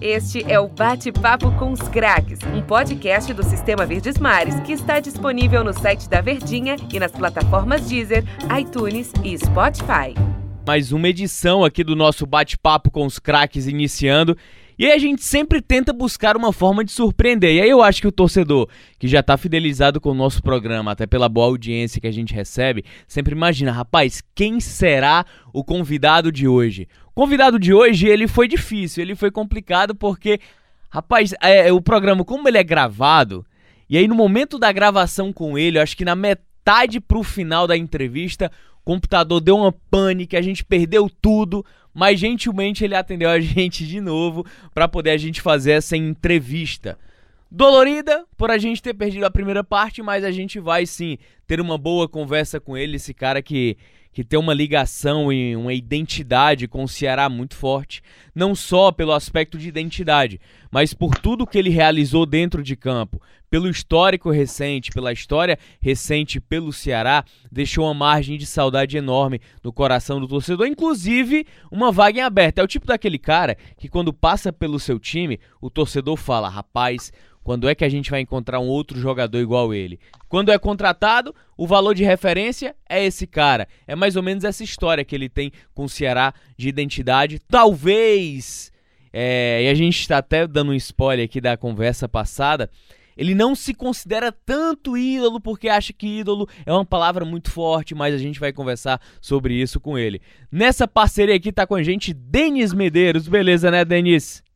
Este é o Bate-Papo com os Craques, um podcast do Sistema Verdes Mares que está disponível no site da Verdinha e nas plataformas Deezer, iTunes e Spotify. Mais uma edição aqui do nosso Bate-Papo com os Craques iniciando. E aí a gente sempre tenta buscar uma forma de surpreender. E aí eu acho que o torcedor que já está fidelizado com o nosso programa, até pela boa audiência que a gente recebe, sempre imagina, rapaz, quem será o convidado de hoje? Convidado de hoje, ele foi difícil, ele foi complicado porque, rapaz, é, o programa, como ele é gravado, e aí no momento da gravação com ele, acho que na metade pro final da entrevista, o computador deu uma pane, que a gente perdeu tudo, mas gentilmente ele atendeu a gente de novo para poder a gente fazer essa entrevista. Dolorida por a gente ter perdido a primeira parte, mas a gente vai sim ter uma boa conversa com ele, esse cara que que tem uma ligação e uma identidade com o Ceará muito forte, não só pelo aspecto de identidade, mas por tudo que ele realizou dentro de campo, pelo histórico recente, pela história recente pelo Ceará, deixou uma margem de saudade enorme no coração do torcedor, inclusive uma vaga em aberto. É o tipo daquele cara que quando passa pelo seu time, o torcedor fala: "Rapaz, quando é que a gente vai encontrar um outro jogador igual ele? Quando é contratado, o valor de referência é esse cara. É mais ou menos essa história que ele tem com o Ceará de identidade. Talvez, é, e a gente está até dando um spoiler aqui da conversa passada, ele não se considera tanto ídolo porque acha que ídolo é uma palavra muito forte, mas a gente vai conversar sobre isso com ele. Nessa parceria aqui tá com a gente Denis Medeiros, beleza, né, Denis?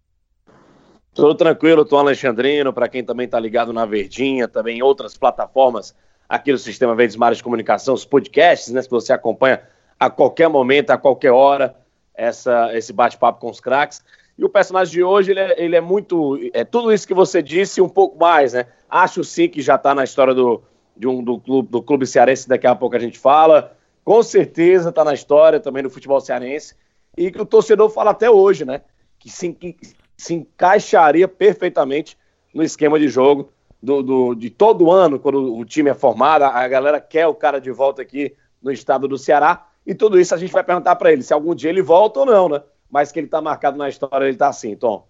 Tudo tranquilo, Tom Alexandrino, para quem também está ligado na Verdinha, também em outras plataformas aqui do Sistema Verdes Mares de Comunicação, os podcasts, né, que você acompanha a qualquer momento, a qualquer hora, essa, esse bate-papo com os craques. E o personagem de hoje, ele é, ele é, muito. É tudo isso que você disse um pouco mais, né? Acho sim que já está na história do, de um, do, clube, do clube cearense, daqui a pouco a gente fala. Com certeza está na história também do futebol cearense. E que o torcedor fala até hoje, né? Que, sim, que se encaixaria perfeitamente no esquema de jogo do, do, de todo ano, quando o time é formado, a galera quer o cara de volta aqui no estado do Ceará, e tudo isso a gente vai perguntar para ele se algum dia ele volta ou não, né? Mas que ele tá marcado na história, ele tá assim, Tom.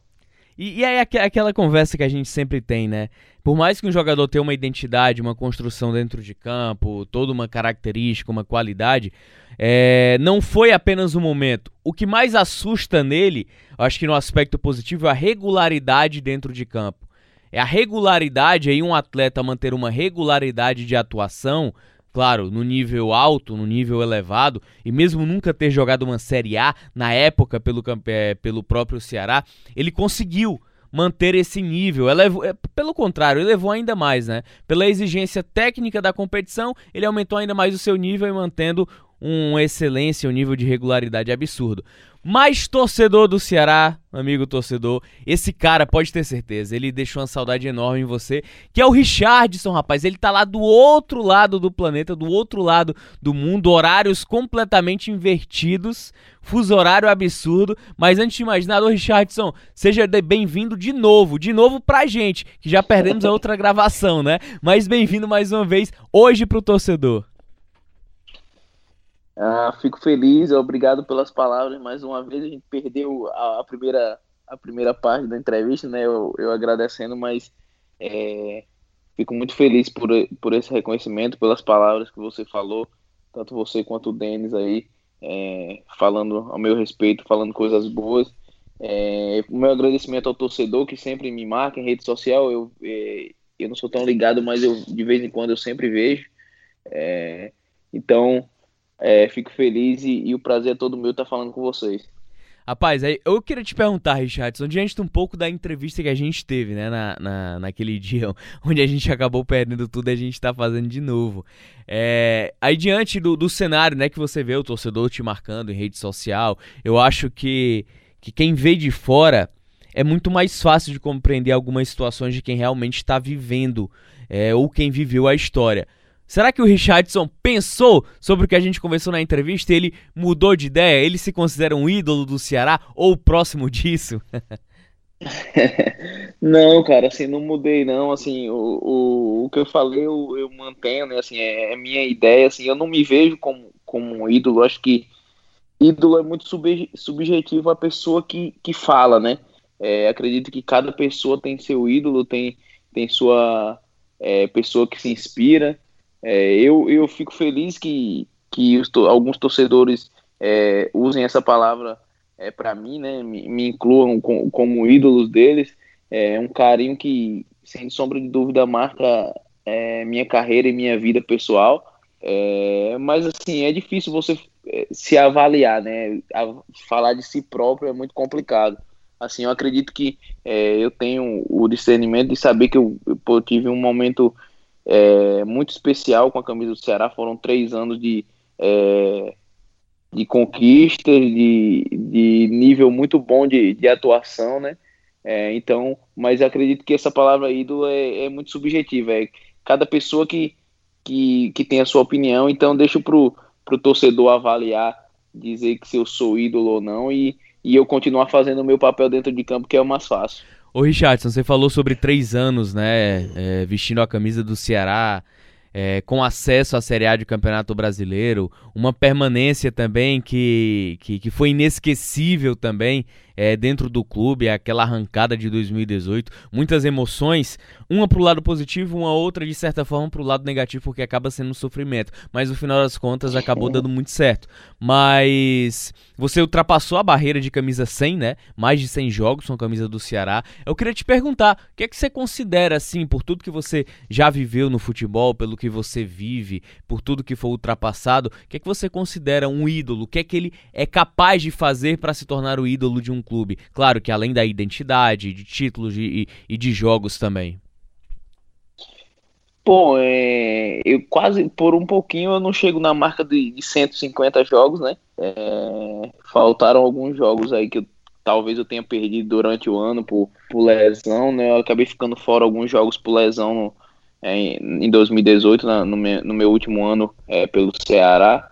E, e é aquela conversa que a gente sempre tem, né? Por mais que um jogador tenha uma identidade, uma construção dentro de campo, toda uma característica, uma qualidade, é, não foi apenas um momento. O que mais assusta nele, acho que no aspecto positivo, é a regularidade dentro de campo. É a regularidade aí, um atleta manter uma regularidade de atuação, claro, no nível alto, no nível elevado, e mesmo nunca ter jogado uma Série A na época pelo, é, pelo próprio Ceará, ele conseguiu manter esse nível. Elevou, é, pelo contrário, elevou ainda mais, né? Pela exigência técnica da competição, ele aumentou ainda mais o seu nível e mantendo uma excelência, um nível de regularidade absurdo. Mas torcedor do Ceará, amigo torcedor, esse cara pode ter certeza, ele deixou uma saudade enorme em você, que é o Richardson, rapaz. Ele tá lá do outro lado do planeta, do outro lado do mundo, horários completamente invertidos, fuso horário absurdo. Mas antes de imaginar, ô Richardson, seja bem-vindo de novo, de novo pra gente, que já perdemos a outra gravação, né? Mas bem-vindo mais uma vez hoje pro torcedor. Ah, fico feliz, obrigado pelas palavras. Mais uma vez a gente perdeu a, a primeira a primeira parte da entrevista, né? Eu, eu agradecendo, mas é, fico muito feliz por, por esse reconhecimento, pelas palavras que você falou, tanto você quanto o Denis aí, é, falando ao meu respeito, falando coisas boas. É, o meu agradecimento ao torcedor que sempre me marca em rede social. Eu, é, eu não sou tão ligado, mas eu de vez em quando eu sempre vejo. É, então, é, fico feliz e, e, o prazer é todo meu estar falando com vocês. Rapaz, eu queria te perguntar, Richardson, diante de um pouco da entrevista que a gente teve, né, na, na, naquele dia onde a gente acabou perdendo tudo e a gente tá fazendo de novo. É, aí diante do, do cenário, né, que você vê o torcedor te marcando em rede social, eu acho que, que quem vê de fora é muito mais fácil de compreender algumas situações de quem realmente está vivendo é, ou quem viveu a história. Será que o Richardson pensou sobre o que a gente conversou na entrevista e ele mudou de ideia? Ele se considera um ídolo do Ceará ou próximo disso? não, cara, assim, não mudei não, assim, o, o, o que eu falei eu, eu mantenho, né, assim, é, é minha ideia, assim, eu não me vejo como, como um ídolo, acho que ídolo é muito sub, subjetivo a pessoa que, que fala, né, É, acredito que cada pessoa tem seu ídolo, tem, tem sua é, pessoa que se inspira. É, eu, eu fico feliz que, que os, alguns torcedores é, usem essa palavra é, para mim, né, me, me incluam com, como ídolos deles. É um carinho que, sem sombra de dúvida, marca é, minha carreira e minha vida pessoal. É, mas assim, é difícil você é, se avaliar, né? A, falar de si próprio é muito complicado. Assim, eu acredito que é, eu tenho o discernimento de saber que eu, eu tive um momento é, muito especial com a camisa do Ceará. Foram três anos de, é, de conquistas, de, de nível muito bom de, de atuação, né? É, então, mas acredito que essa palavra ídolo é, é muito subjetiva. É cada pessoa que, que, que tem a sua opinião, então deixo pro, pro torcedor avaliar, dizer que se eu sou ídolo ou não e, e eu continuar fazendo o meu papel dentro de campo, que é o mais fácil. Ô Richardson, você falou sobre três anos, né, é, vestindo a camisa do Ceará, é, com acesso à Série A de Campeonato Brasileiro, uma permanência também que, que, que foi inesquecível também é, dentro do clube, aquela arrancada de 2018, muitas emoções, uma pro lado positivo, uma outra de certa forma pro lado negativo, porque acaba sendo um sofrimento, mas no final das contas acabou dando muito certo. Mas você ultrapassou a barreira de camisa 100, né? Mais de 100 jogos com a camisa do Ceará. Eu queria te perguntar, o que é que você considera assim, por tudo que você já viveu no futebol, pelo que você vive, por tudo que foi ultrapassado, o que é que você considera um ídolo? O que é que ele é capaz de fazer para se tornar o ídolo de um clube. Claro que além da identidade, de títulos e, e de jogos também. Bom, é, eu quase por um pouquinho eu não chego na marca de, de 150 jogos, né? É, faltaram alguns jogos aí que eu, talvez eu tenha perdido durante o ano por, por lesão, né? Eu acabei ficando fora alguns jogos por lesão no, é, em 2018, na, no, meu, no, meu, último ano é, pelo Ceará.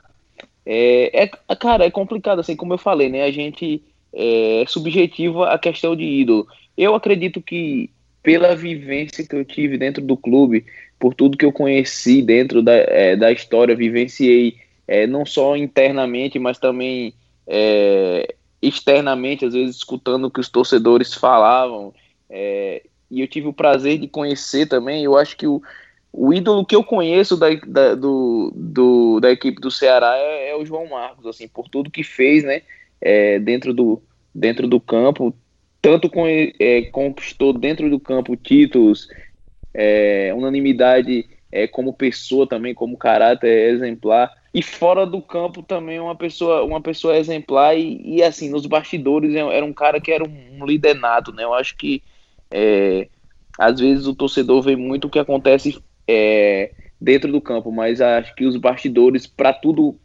É, é, cara, é complicado, assim, como eu falei, né? A gente é, subjetiva a questão de ídolo. Eu acredito que pela vivência que eu tive dentro do clube, por tudo que eu conheci dentro da, é, da história, vivenciei é, não só internamente, mas também é, externamente, às vezes escutando o que os torcedores falavam. É, e eu tive o prazer de conhecer também. Eu acho que o, o ídolo que eu conheço da, da, do, do, da equipe do Ceará é, é, o João Marcos, assim, por tudo que fez, né? É, dentro, do, dentro do campo, tanto com, é, conquistou dentro do campo títulos, é, unanimidade é, como pessoa também, como caráter exemplar, e fora do campo também uma pessoa, uma pessoa exemplar e, e assim, nos bastidores era um cara que era um, líder nato, né? Eu acho que é, às vezes o torcedor vê muito o que acontece é, dentro do campo, mas acho que os bastidores, para tudo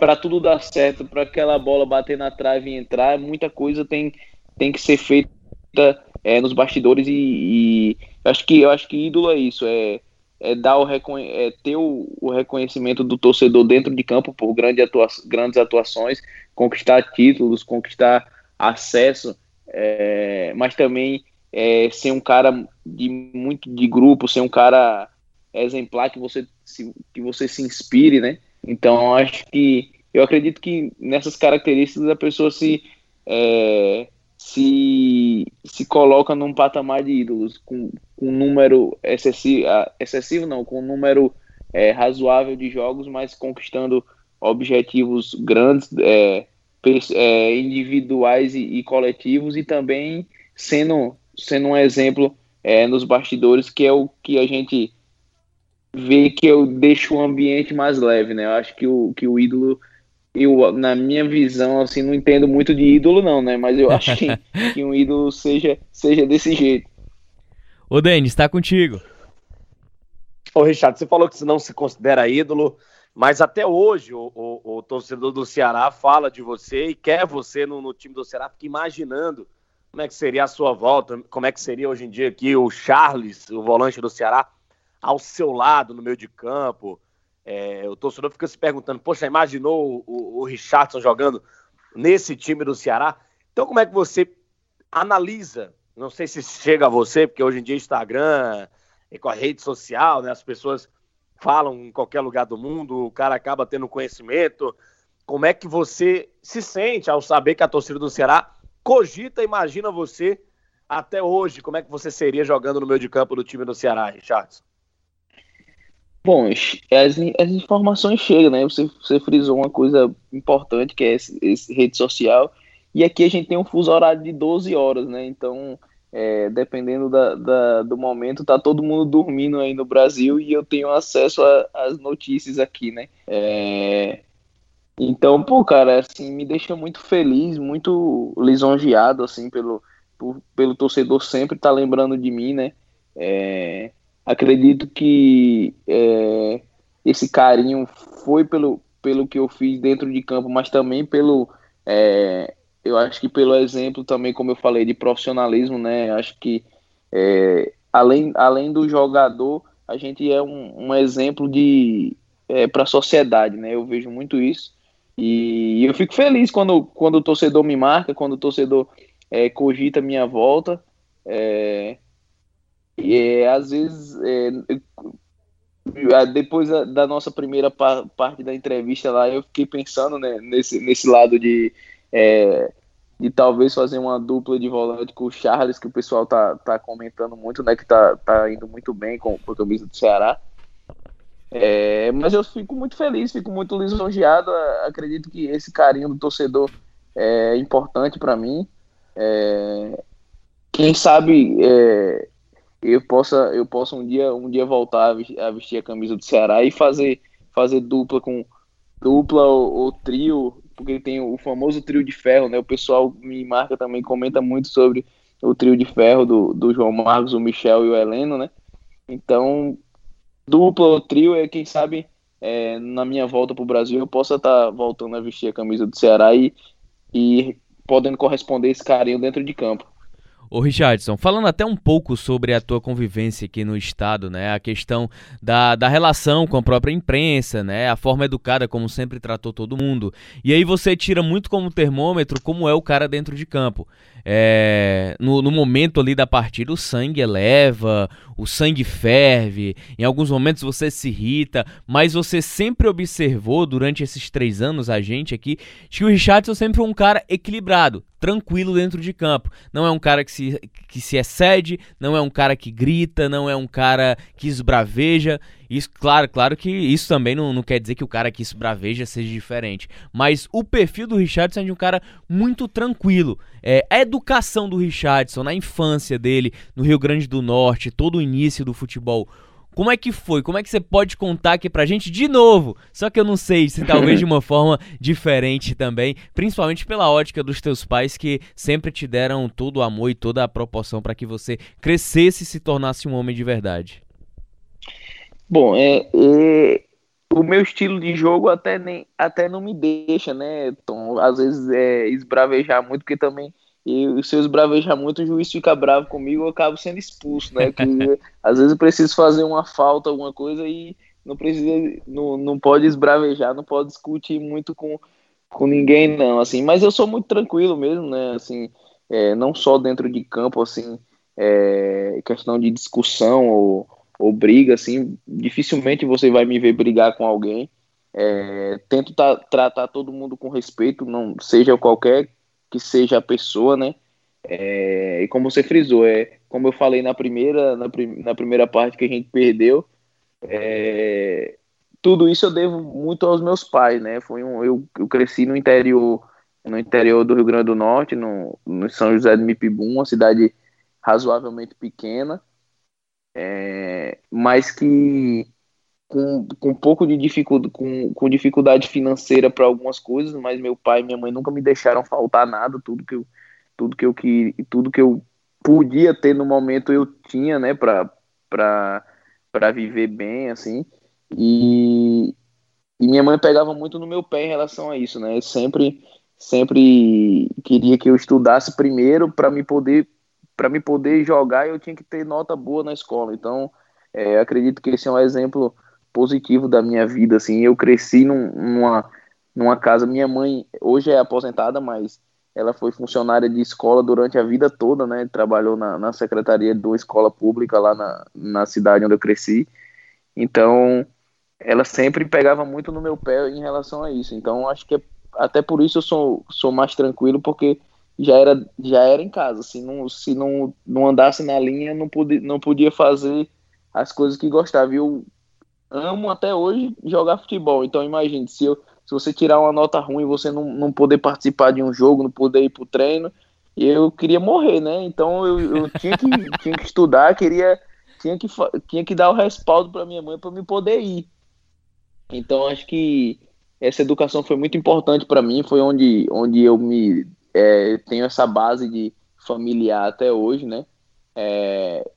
para tudo dar certo, para aquela bola bater na trave e entrar, muita coisa tem, tem que ser feita é, nos bastidores e, e acho que eu acho que ídolo é isso, é, é dar o é ter o, o, reconhecimento do torcedor dentro de campo por grande atua grandes atuações, conquistar títulos, conquistar acesso, é, mas também é, ser um cara de muito de grupo, ser um cara exemplar que você se, que você se inspire, né? Então, acho que eu acredito que nessas características a pessoa se é, se, se coloca num patamar de ídolos com, um número excessivo, excessivo não, com um número é, razoável de jogos, mas conquistando objetivos grandes, é, é, individuais e, e, coletivos e também sendo, sendo um exemplo é, nos bastidores, que é o que a gente ver que eu deixo o ambiente mais leve, né? Eu acho que o, que o ídolo, eu, na minha visão, assim, não entendo muito de ídolo, não, né? Mas eu acho que, que um ídolo seja, seja desse jeito. Ô, Denis, tá contigo. Ô, Richard, você falou que você não se considera ídolo, mas até hoje o, o, o torcedor do Ceará fala de você e quer você no, no, time do Ceará, fica imaginando como é que seria a sua volta, como é que seria hoje em dia aqui o Charles, o volante do Ceará ao seu lado no meio de campo. É, o torcedor fica se perguntando: poxa, imaginou o, o Richardson jogando nesse time do Ceará? Então, como é que você analisa? Não sei se chega a você, porque hoje em dia Instagram, e com a rede social, né, as pessoas falam em qualquer lugar do mundo, o cara acaba tendo conhecimento. Como é que você se sente ao saber que a torcida do Ceará cogita, imagina você até hoje, como é que você seria jogando no meio de campo do time do Ceará, Richardson? Bom, as, as informações chegam, né? Você, você frisou uma coisa importante, que é esse, esse, rede social. E aqui a gente tem um fuso horário de 12 horas, né? Então, é, dependendo da, da, do momento, tá todo mundo dormindo aí no Brasil e eu tenho acesso às notícias aqui, né? É, então, pô, cara, assim, me deixa muito feliz, muito lisonjeado, assim, pelo, por, pelo torcedor sempre tá lembrando de mim, né? É, acredito que é, esse carinho foi pelo, pelo que eu fiz dentro de campo, mas também pelo. É, eu acho que pelo exemplo também, como eu falei, de profissionalismo, né? Acho que é, além, além do jogador, a gente é um, um exemplo de é, para a sociedade, né? Eu vejo muito isso. E eu fico feliz quando, quando o torcedor me marca, quando o torcedor é, cogita minha volta. E é, às vezes, é, depois da nossa primeira parte da entrevista lá, eu fiquei pensando né, nesse, nesse lado de, é, de talvez fazer uma dupla de volante com o Charles, que o pessoal tá, tá comentando muito, né? Que tá, tá indo muito bem com, com a camisa do Ceará. É, mas eu fico muito feliz, fico muito lisonjeado. Acredito que esse carinho do torcedor é importante para mim. É, quem sabe é, eu possa eu possa um dia um dia voltar a vestir a camisa do Ceará e fazer fazer dupla com dupla ou, ou, trio porque tem o famoso trio de ferro né? O pessoal me marca também comenta muito sobre o trio de ferro do, do João Marcos o Michel e o Heleno né? Então dupla ou trio é quem sabe é, na minha volta para o Brasil eu possa estar tá voltando a vestir a camisa do Ceará e, e podendo corresponder esse carinho dentro de campo Ô Richardson, falando até um pouco sobre a tua convivência aqui no estado, né? A questão da, da relação com a própria imprensa, né? A forma educada como sempre tratou todo mundo. E aí você tira muito como termômetro como é o cara dentro de campo. É, no, no, momento ali da partida, o sangue eleva, o sangue ferve, em alguns momentos você se irrita, mas você sempre observou durante esses três anos, a gente aqui, que o Richardson sempre foi um cara equilibrado, tranquilo dentro de campo. Não é um cara que se, que se excede, não é um cara que grita, não é um cara que esbraveja. Isso, claro, claro que isso também não, não quer dizer que o cara que esbraveja seja diferente. Mas o perfil do Richardson é de um cara muito tranquilo. É, a educação do Richardson na infância dele, no Rio Grande do Norte, todo o início do futebol. Como é que foi? Como é que você pode contar aqui pra gente de novo? Só que eu não sei se talvez de uma forma diferente também, principalmente pela ótica dos teus pais que sempre te deram todo o amor e toda a proporção para que você crescesse e se tornasse um homem de verdade. Bom, é, é, o meu estilo de jogo até, nem, até não me deixa, né, Tom? Às vezes é esbravejar muito, porque também eu, se eu esbravejar muito, o juiz fica bravo comigo, eu acabo sendo expulso, né? Que, às vezes eu preciso fazer uma falta, alguma coisa e não precisa, não, não pode esbravejar, não pode discutir muito com, com ninguém, não, assim. Mas eu sou muito tranquilo mesmo, né? Assim, é, não só dentro de campo, assim, é, questão de discussão ou ou briga, assim, dificilmente você vai me ver brigar com alguém. É, tento tratar todo mundo com respeito, não seja qualquer que seja a pessoa, né? É, e como você frisou, é como eu falei na primeira na, prim, na primeira parte que a gente perdeu, é, tudo isso eu devo muito aos meus pais, né? Foi um, eu, eu cresci no interior no interior do Rio Grande do Norte, no, no São José de Mipibum, uma cidade razoavelmente pequena, é, mas que com, com um pouco de dificuldade, com, com dificuldade financeira para algumas coisas, mas meu pai e minha mãe nunca me deixaram faltar nada, tudo que eu, tudo que eu queria, tudo que eu podia ter no momento eu tinha, né, para para viver bem assim. E, e minha mãe pegava muito no meu pé em relação a isso, né? Sempre sempre queria que eu estudasse primeiro para me poder para me poder jogar eu tinha que ter nota boa na escola. Então, é, acredito que esse é um exemplo positivo da minha vida. Assim, eu cresci num, numa, numa casa. Minha mãe hoje é aposentada, mas ela foi funcionária de escola durante a vida toda, né? Trabalhou na, na secretaria de uma escola pública lá na, na cidade onde eu cresci. Então, ela sempre pegava muito no meu pé em relação a isso. Então, acho que é, até por isso eu sou, sou mais tranquilo, porque já era, já era em casa. Se não, se não, não andasse na linha, não podia, não podia fazer as coisas que gostava. Eu amo até hoje jogar futebol. Então imagine, se, eu, se você tirar uma nota ruim, você não, não poder participar de um jogo, não poder ir pro treino, eu queria morrer, né? Então eu, eu tinha, que, tinha que estudar, queria, tinha, que, tinha que dar o respaldo para minha mãe para me poder ir. Então acho que essa educação foi muito importante para mim, foi onde, onde eu me é, tenho essa base de familiar até hoje, né? É,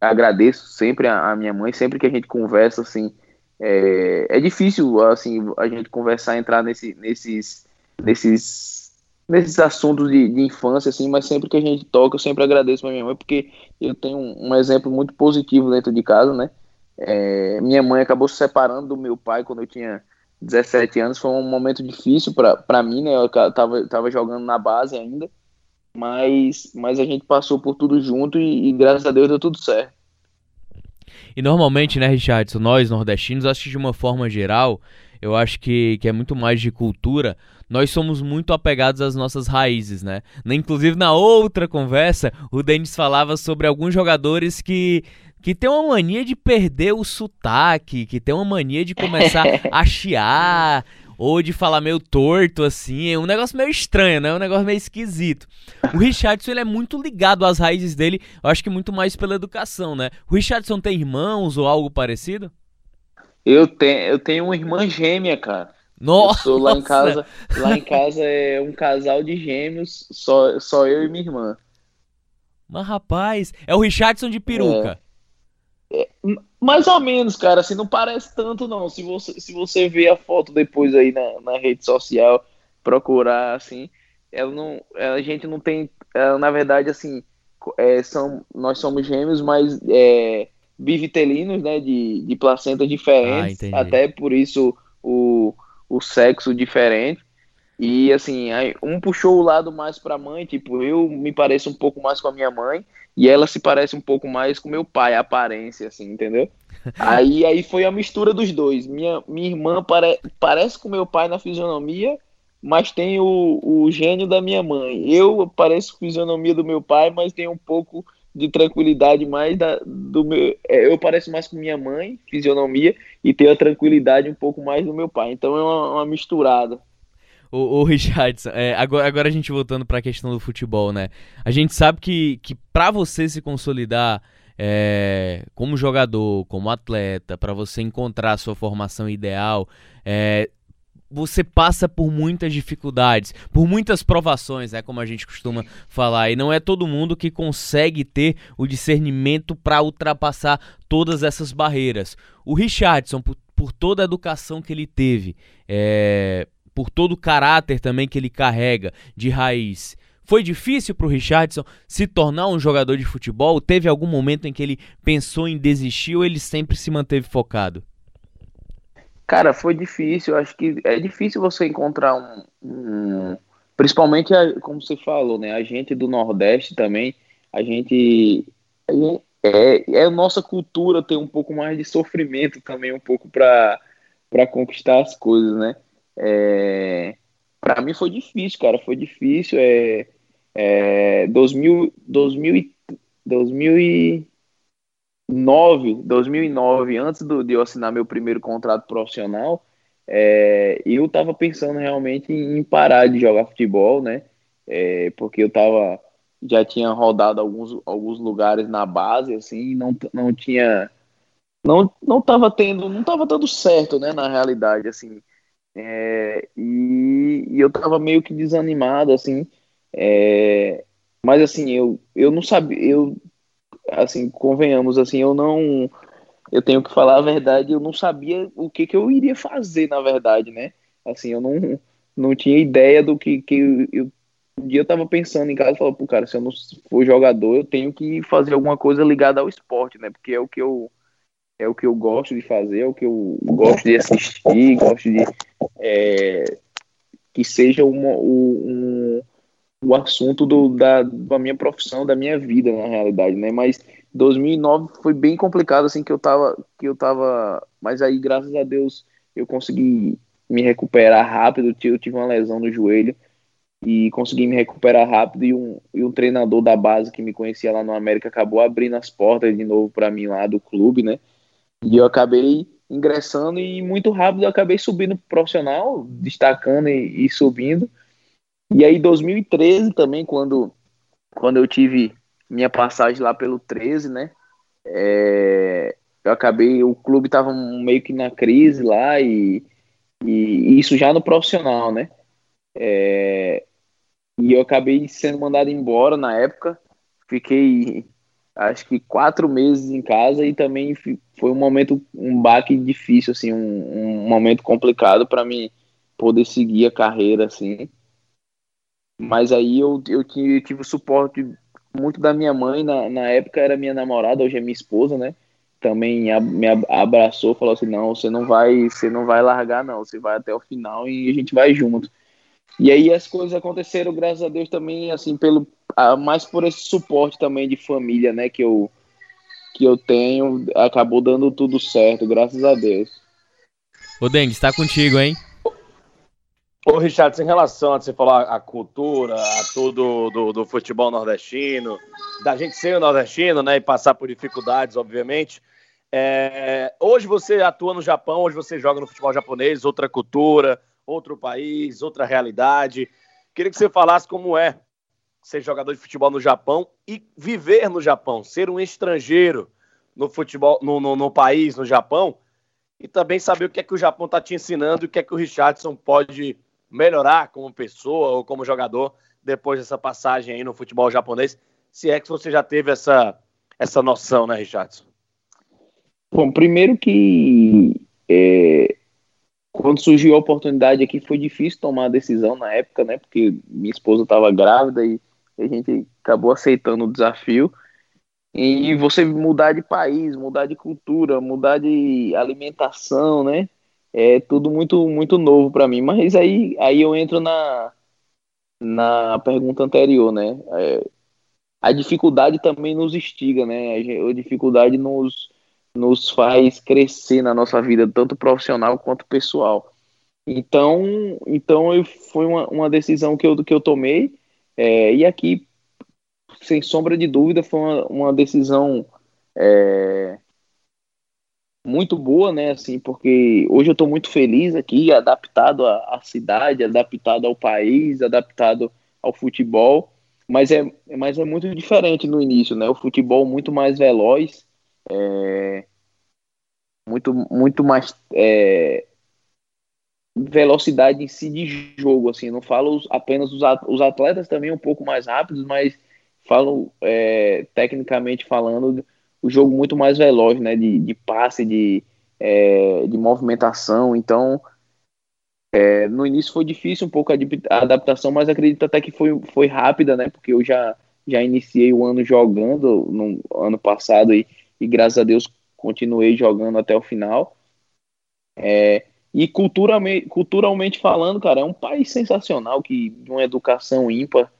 agradeço sempre a, a, minha mãe, sempre que a gente conversa, assim, é, é difícil, assim, a gente conversar, entrar nesse, nesses, nesses, nesses assuntos de, de, infância, assim, mas sempre que a gente toca, eu sempre agradeço a minha mãe, porque eu tenho um, um exemplo muito positivo dentro de casa, né? É, minha mãe acabou se separando do meu pai quando eu tinha 17 anos, foi um momento difícil para mim, né? Eu tava, tava jogando na base ainda, mas, mas a gente passou por tudo junto e, e graças a Deus deu tudo certo. E normalmente, né, Richardson, nós nordestinos, acho que de uma forma geral, eu acho que, que é muito mais de cultura. Nós somos muito apegados às nossas raízes, né? Inclusive, na outra conversa, o Denis falava sobre alguns jogadores que que tem uma mania de perder o sotaque, que tem uma mania de começar a chiar, ou de falar meio torto, assim. É um negócio meio estranho, né? É um negócio meio esquisito. O Richardson, ele é muito ligado às raízes dele, eu acho que muito mais pela educação, né? O Richardson tem irmãos ou algo parecido? Eu tenho, eu tenho uma irmã gêmea, cara. Nossa! lá em casa, lá em casa é um casal de gêmeos, só, só eu e minha irmã. Mas rapaz, é o Richardson de peruca. É. É, mais ou menos, cara, assim, não parece tanto não. Se você, se você ver a foto depois aí na, na rede social, procurar, assim, ela não, a gente não tem, ela, na verdade, assim, é, são, nós somos gêmeos, mas é, bivitelinos, né, de, de placenta diferentes, ah, até por isso o, o sexo diferente. E assim, um puxou o lado mais para a mãe, tipo, eu me pareço um pouco mais com a minha mãe, e ela se parece um pouco mais com meu pai, a aparência, assim, entendeu? aí, aí foi a mistura dos dois. Minha, minha irmã pare, parece com meu pai na fisionomia, mas tem o, o gênio da minha mãe. Eu pareço com a fisionomia do meu pai, mas tenho um pouco de tranquilidade mais da, do meu. É, eu pareço mais com minha mãe, fisionomia, e tenho a tranquilidade um pouco mais do meu pai. Então é uma, uma misturada. O, Richardson, é, agora, agora a gente voltando para a questão do futebol, né? A gente sabe que, que para você se consolidar é, como jogador, como atleta, para você encontrar a sua formação ideal, é, você passa por muitas dificuldades, por muitas provações, é né, como a gente costuma falar, e não é todo mundo que consegue ter o discernimento para ultrapassar todas essas barreiras. O Richardson, por, por toda a educação que ele teve, é, por todo o caráter também que ele carrega de raiz. Foi difícil para o Richardson se tornar um jogador de futebol? Teve algum momento em que ele pensou em desistir ou ele sempre se manteve focado? Cara, foi difícil. Acho que é difícil você encontrar um, um principalmente como você falou, né? A gente do Nordeste também, a gente, a gente é, é a nossa cultura ter um pouco mais de sofrimento também, um pouco para conquistar as coisas, né? É, para mim foi difícil, cara, foi difícil. É, é, 2000, 2000, 2009, 2009, antes do, de eu assinar meu primeiro contrato profissional, é, eu estava pensando realmente em parar de jogar futebol, né? É, porque eu tava, já tinha rodado alguns, alguns lugares na base, assim, não, não tinha, não, não tava tendo, não tava dando certo, né? Na realidade, assim, é, e, e, eu tava meio que desanimado, assim. É, mas assim, eu, eu não sabia, eu assim, convenhamos, assim, eu não eu tenho que falar a verdade, eu não sabia o que, que eu iria fazer, na verdade, né? Assim, eu não, não tinha ideia do que, que eu, eu um dia eu tava pensando em casa falava, pô, cara, se eu não for jogador, eu tenho que fazer alguma coisa ligada ao esporte, né? Porque é o que eu é o que eu gosto de fazer, é o que eu gosto de assistir, gosto de é, que seja uma, um, o assunto do, da, da minha profissão, da minha vida, na realidade, né? Mas 2009 foi bem complicado, assim, que eu tava, que eu tava, mas aí, graças a Deus, eu consegui me recuperar rápido, eu tive uma lesão no joelho, e consegui me recuperar rápido e um, e um treinador da base que me conhecia lá no América acabou abrindo as portas de novo para mim lá do clube, né? E eu acabei ingressando e muito rápido eu acabei subindo pro profissional, destacando e, e subindo. E aí 2013 também, quando, quando eu tive minha passagem lá pelo 13, né? É, eu acabei, o clube tava meio que na crise lá e, e isso já no profissional, né? É, e eu acabei sendo mandado embora na época. Fiquei acho que quatro meses em casa e também foi um momento, um baque difícil, assim, um, um momento complicado para mim poder seguir a carreira, assim. Mas aí eu, eu, tive, eu tive o suporte muito da minha mãe, na, na época era minha namorada, hoje é minha esposa, né? Também me abraçou, falou assim, não, você não vai, você não vai largar não, você vai até o final e a gente vai junto. E aí as coisas aconteceram, graças a Deus, também, assim, pelo, mais por esse suporte também de família, né, que eu, que eu tenho, acabou dando tudo certo, graças a Deus. Ô, Dengue, está contigo, hein? Ô, Richard, em relação a você falar a cultura, a tudo do, do futebol nordestino, da gente ser nordestino, né, e passar por dificuldades, obviamente. É, hoje você atua no Japão, hoje você joga no futebol japonês, outra cultura, outro país, outra realidade. Queria que você falasse como é ser jogador de futebol no Japão e viver no Japão, ser um estrangeiro no futebol, no, no, no país, no Japão, e também saber o que é que o Japão está te ensinando e o que é que o Richardson pode melhorar como pessoa ou como jogador depois dessa passagem aí no futebol japonês, se é que você já teve essa, essa noção, né, Richardson? Bom, primeiro que é, quando surgiu a oportunidade aqui foi difícil tomar a decisão na época, né, porque minha esposa estava grávida e a gente acabou aceitando o desafio. E você mudar de país, mudar de cultura, mudar de alimentação, né? é tudo muito muito novo para mim. Mas aí, aí eu entro na, na pergunta anterior, né? É, a dificuldade também nos instiga, né? A dificuldade nos, nos faz crescer na nossa vida, tanto profissional quanto pessoal. Então, então eu, foi uma, uma decisão que eu, que eu tomei, é, e aqui, sem sombra de dúvida, foi uma, uma decisão é, muito boa, né? Assim, porque hoje eu estou muito feliz aqui, adaptado à, à, cidade, adaptado ao país, adaptado ao futebol. Mas é, mas é muito diferente no início, né? O futebol muito mais veloz, é, muito, muito mais é, velocidade em si de jogo, assim. Não falo apenas os, atletas também um pouco mais rápidos, mas falo é, tecnicamente falando o jogo muito mais veloz, né? De, de passe, de, é, de movimentação. Então, é, no início foi difícil um pouco a, adaptação, mas acredito até que foi, foi rápida, né? Porque eu já, já iniciei o ano jogando no ano passado e, e graças a Deus continuei jogando até o final. É, e culturalmente, culturalmente falando, cara, é um país sensacional que de uma educação ímpar.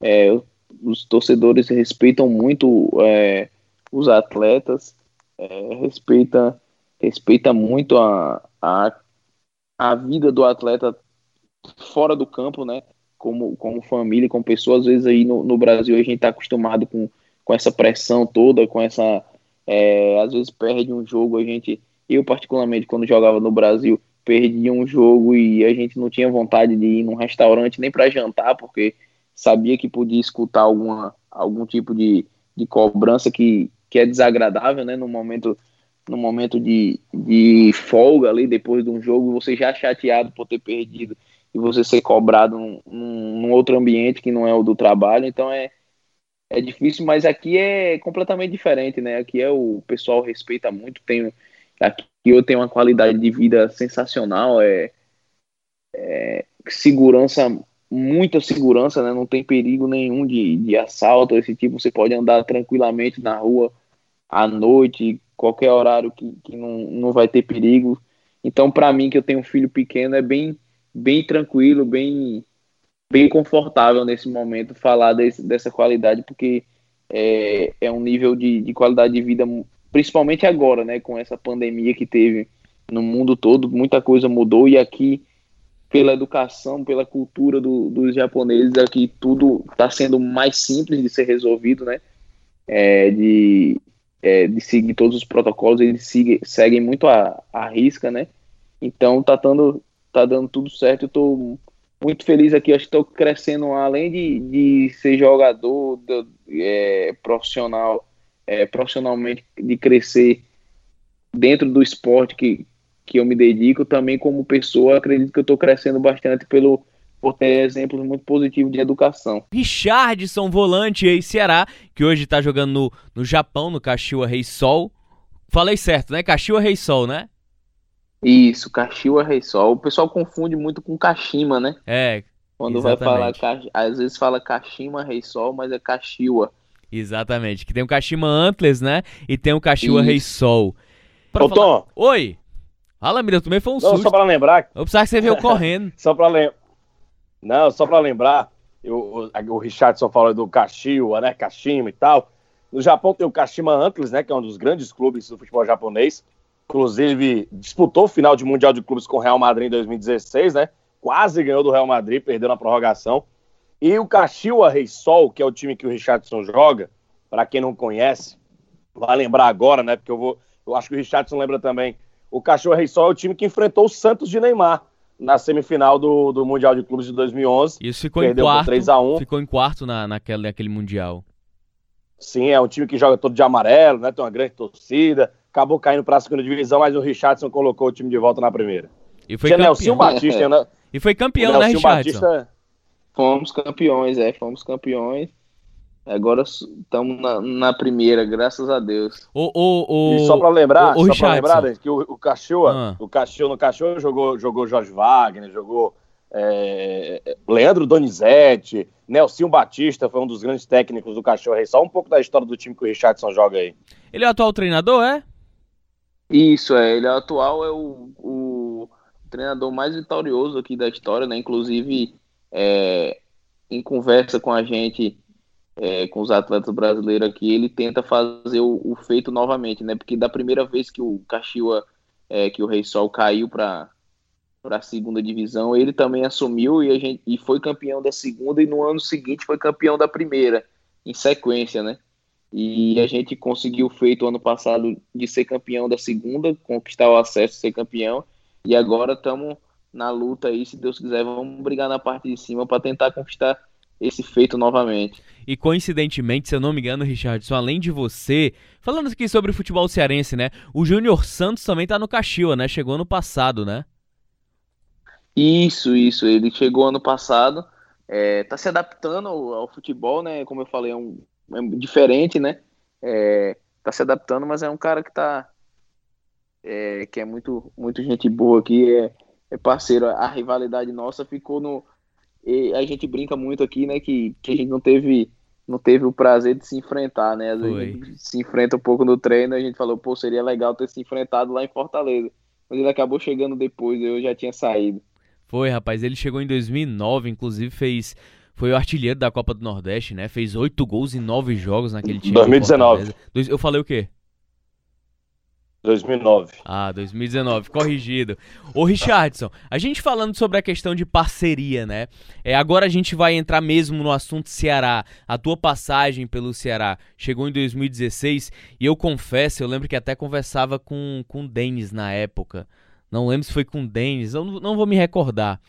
É, os torcedores respeitam muito é, os atletas, é, respeita, respeita muito a, a, a vida do atleta fora do campo, né? Como, como família, como pessoa. Às vezes aí no, no Brasil a gente está acostumado com, com essa pressão toda, com essa. É, às vezes perde um jogo, a gente. Eu, particularmente, quando jogava no Brasil, perdia um jogo e a gente não tinha vontade de ir num restaurante nem para jantar, porque sabia que podia escutar alguma, algum tipo de, de cobrança que, que é desagradável, né? No momento, no momento de, de folga ali, depois de um jogo, você já chateado por ter perdido e você ser cobrado num, num outro ambiente que não é o do trabalho, então é, é difícil, mas aqui é completamente diferente, né? Aqui é o pessoal respeita muito, tem aqui eu tenho uma qualidade de vida sensacional, é, é segurança muita segurança, né? Não tem perigo nenhum de, de assalto, esse tipo. Você pode andar tranquilamente na rua à noite, qualquer horário que, que não, não vai ter perigo. Então, para mim, que eu tenho um filho pequeno, é bem, bem tranquilo, bem, bem confortável nesse momento falar desse, dessa qualidade, porque é, é um nível de, de qualidade de vida, principalmente agora, né, com essa pandemia que teve no mundo todo, muita coisa mudou e aqui pela educação, pela cultura do, dos japoneses, aqui tudo está sendo mais simples de ser resolvido, né? É, de, é, de seguir todos os protocolos, eles seguem, seguem muito a, a risca, né? Então tá dando, tá dando tudo certo. Eu tô muito feliz aqui, acho que estou crescendo além de, de ser jogador é, profissional, é, profissionalmente, de crescer dentro do esporte que, que eu me dedico, também como pessoa, acredito que eu estou crescendo bastante pelo por ter exemplos muito positivos de educação. Richardson, volante aí, Ceará, que hoje está jogando no, no Japão, no Kashiwa Rei Sol. Falei certo, né? Kashiwa Rei Sol, né? Isso, Kashiwa Rei Sol. O pessoal confunde muito com Kashima, né? É. Quando exatamente. vai falar, às vezes fala Kashima Rei Sol, mas é Kashiwa. Exatamente, que tem o Kashima Antlers, né? E tem o Kashiwa Rei Sol. Pra Ô, falar... Tom. Oi. Fala, Mira, também foi um Não, susto. só pra lembrar. Eu precisava que você veio correndo. só pra lembrar. Não, só pra lembrar, eu, o, o Richardson falou do Kashiwa, né? Kashima e tal. No Japão tem o Kashima Antlers, né? Que é um dos grandes clubes do futebol japonês. Inclusive, disputou o final de Mundial de Clubes com o Real Madrid em 2016, né? Quase ganhou do Real Madrid, perdeu na prorrogação. E o Kashiwa Rei Sol, que é o time que o Richardson joga, para quem não conhece, vai lembrar agora, né? Porque eu vou. Eu acho que o Richardson lembra também. O Cachorro Rei Sol é o time que enfrentou o Santos de Neymar na semifinal do, do Mundial de Clubes de 2011. Isso ficou em quarto. 3 a 1. Ficou em quarto na, naquele, naquele Mundial. Sim, é um time que joga todo de amarelo, né? Tem uma grande torcida. Acabou caindo para a segunda divisão, mas o Richardson colocou o time de volta na primeira. E foi Tinha campeão. Batista, né? E foi campeão, né, Richardson? Batista... Fomos campeões, é, fomos campeões. Agora estamos na, na, primeira, graças a Deus. O, o, o, e só para lembrar, o, só pra lembrar que o, o Cachorro, ah. o Cachorro no Cachorro jogou, jogou Jorge Wagner, jogou é, Leandro Donizete, Nelson Batista foi um dos grandes técnicos do Cachorro Rei. Só um pouco da história do time que o Richardson joga aí. Ele é o atual treinador, é? Isso, é. Ele é atual, é o, o treinador mais vitorioso aqui da história, né? Inclusive, é, em conversa com a gente é, com os atletas brasileiros aqui, ele tenta fazer o, o, feito novamente, né? Porque da primeira vez que o Caxiwa, é, que o Rei Sol caiu para para a segunda divisão, ele também assumiu e, a gente, e foi campeão da segunda e no ano seguinte foi campeão da primeira, em sequência, né? E a gente conseguiu o feito ano passado de ser campeão da segunda, conquistar o acesso ser campeão, e agora estamos na luta aí, se Deus quiser, vamos brigar na parte de cima para tentar conquistar esse feito novamente. E coincidentemente, se eu não me engano, Richardson, além de você, falando aqui sobre o futebol cearense, né? O Júnior Santos também tá no Caxiwa, né? Chegou ano passado, né? Isso, isso. Ele chegou ano passado, é, tá se adaptando ao, ao, futebol, né? Como eu falei, é, um, é diferente, né? É, tá se adaptando, mas é um cara que tá. É, que é muito, muito gente boa aqui, é parceiro. A rivalidade nossa ficou no, e a gente brinca muito aqui, né, que, que a gente não teve não teve o prazer de se enfrentar, né? Às vezes a gente se enfrenta um pouco no treino, a gente falou, pô, seria legal ter se enfrentado lá em Fortaleza. Mas ele acabou chegando depois, eu já tinha saído. Foi, rapaz, ele chegou em 2009, inclusive fez foi o artilheiro da Copa do Nordeste, né? Fez oito gols em nove jogos naquele time. 2019. Eu falei o quê? 2009. Ah, 2019, corrigido. Ô Richardson, a gente falando sobre a questão de parceria, né? É, agora a gente vai entrar mesmo no assunto Ceará. A tua passagem pelo Ceará chegou em 2016 e eu confesso, eu lembro que até conversava com, com o Denis na época. Não lembro se foi com o Denis, eu não, não vou me recordar.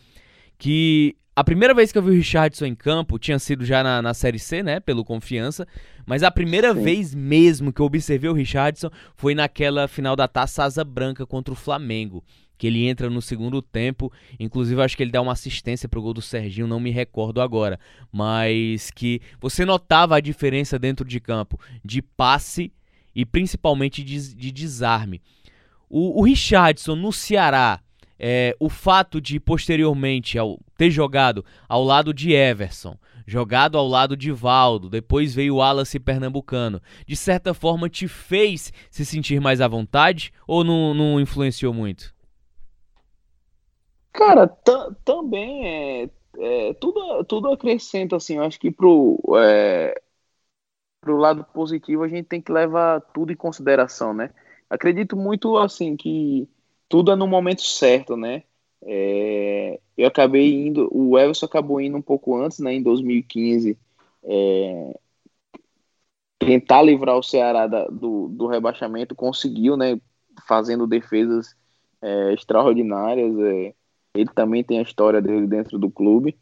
Que a primeira vez que eu vi o Richardson em campo tinha sido já na, na Série C, né? Pelo Confiança. Mas a primeira Sim. vez mesmo que eu observei o Richardson foi naquela final da Taça Asa Branca contra o Flamengo. Que ele entra no segundo tempo. Inclusive, acho que ele dá uma assistência pro gol do Serginho, não me recordo agora. Mas que você notava a diferença dentro de campo de passe e principalmente de, de desarme. O, o Richardson no Ceará é, o fato de posteriormente ao ter jogado ao lado de Everson, jogado ao lado de Valdo, depois veio o Wallace pernambucano, de certa forma te fez se sentir mais à vontade ou não, não influenciou muito? Cara, também é, é, tudo, tudo acrescenta assim, eu acho que pro, é, pro lado positivo a gente tem que levar tudo em consideração, né? Acredito muito assim que tudo é no momento certo, né? É, eu acabei indo, o Everson acabou indo um pouco antes, né, em 2015, é, tentar livrar o Ceará da, do, do rebaixamento, conseguiu, né, fazendo defesas é, extraordinárias, é, ele também tem a história dele dentro do clube,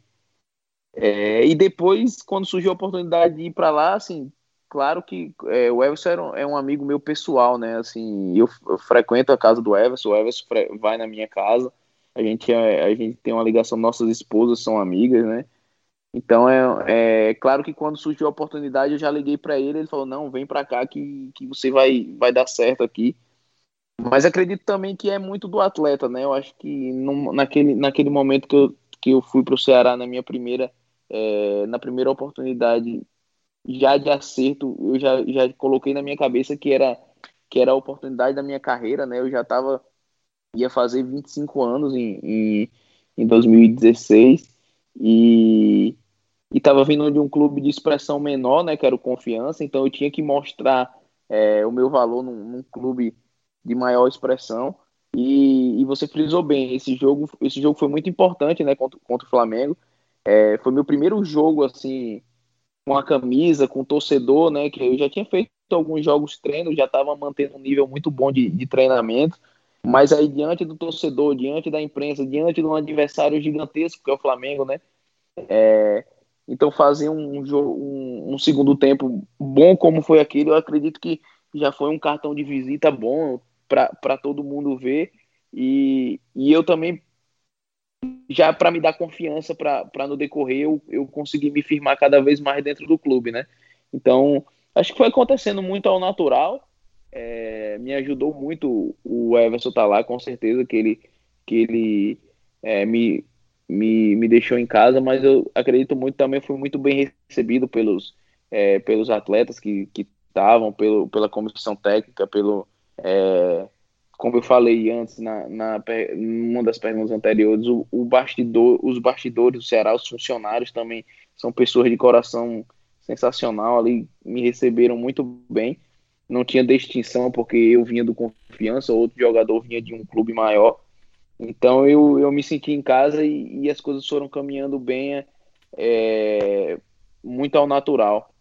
é, e depois, quando surgiu a oportunidade de ir para lá, assim, claro que é, o Everson é um, é um, amigo meu pessoal, né, assim, eu, eu, frequento a casa do Everson, o Everson vai na minha casa, a gente, é, a gente tem uma ligação, nossas esposas são amigas, né, então é, é claro que quando surgiu a oportunidade eu já liguei para ele, ele falou, não, vem para cá que, que você vai, vai dar certo aqui, mas acredito também que é muito do atleta, né, eu acho que naquele, naquele momento que eu, que eu fui para o Ceará na minha primeira é, na primeira oportunidade já de acerto, eu já, já coloquei na minha cabeça que era, que era a oportunidade da minha carreira, né? Eu já estava, ia fazer 25 anos em, em, em 2016 e estava vindo de um clube de expressão menor, né? Que era o Confiança, então eu tinha que mostrar é, o meu valor num, num, clube de maior expressão. E, e, você frisou bem, esse jogo, esse jogo foi muito importante, né? Contra, contra o Flamengo. É, foi meu primeiro jogo, assim, com a camisa, com o torcedor, né? Que eu já tinha feito alguns jogos treino, já estava mantendo um nível muito bom de, de treinamento. Mas aí, diante do torcedor, diante da imprensa, diante de um adversário gigantesco, que é o Flamengo, né? É, então, fazer um, um, um, segundo tempo bom como foi aquele, eu acredito que já foi um cartão de visita bom para todo mundo ver. E, e eu também já para me dar confiança para no decorrer eu, eu conseguir me firmar cada vez mais dentro do clube, né? Então, acho que foi acontecendo muito ao natural. É, me ajudou muito o Everson tá lá, com certeza que ele, que ele é, me, me, me deixou em casa, mas eu acredito muito também fui muito bem recebido pelos, é, pelos atletas que estavam, pelo, pela comissão técnica, pelo, é, como eu falei antes na, na uma das perguntas anteriores, o, o, bastidor, os bastidores do Ceará, os funcionários também são pessoas de coração sensacional ali, me receberam muito bem. Não tinha distinção porque eu vinha do Confiança, outro jogador vinha de um clube maior. Então eu, eu me senti em casa e, e as coisas foram caminhando bem, é, muito ao natural.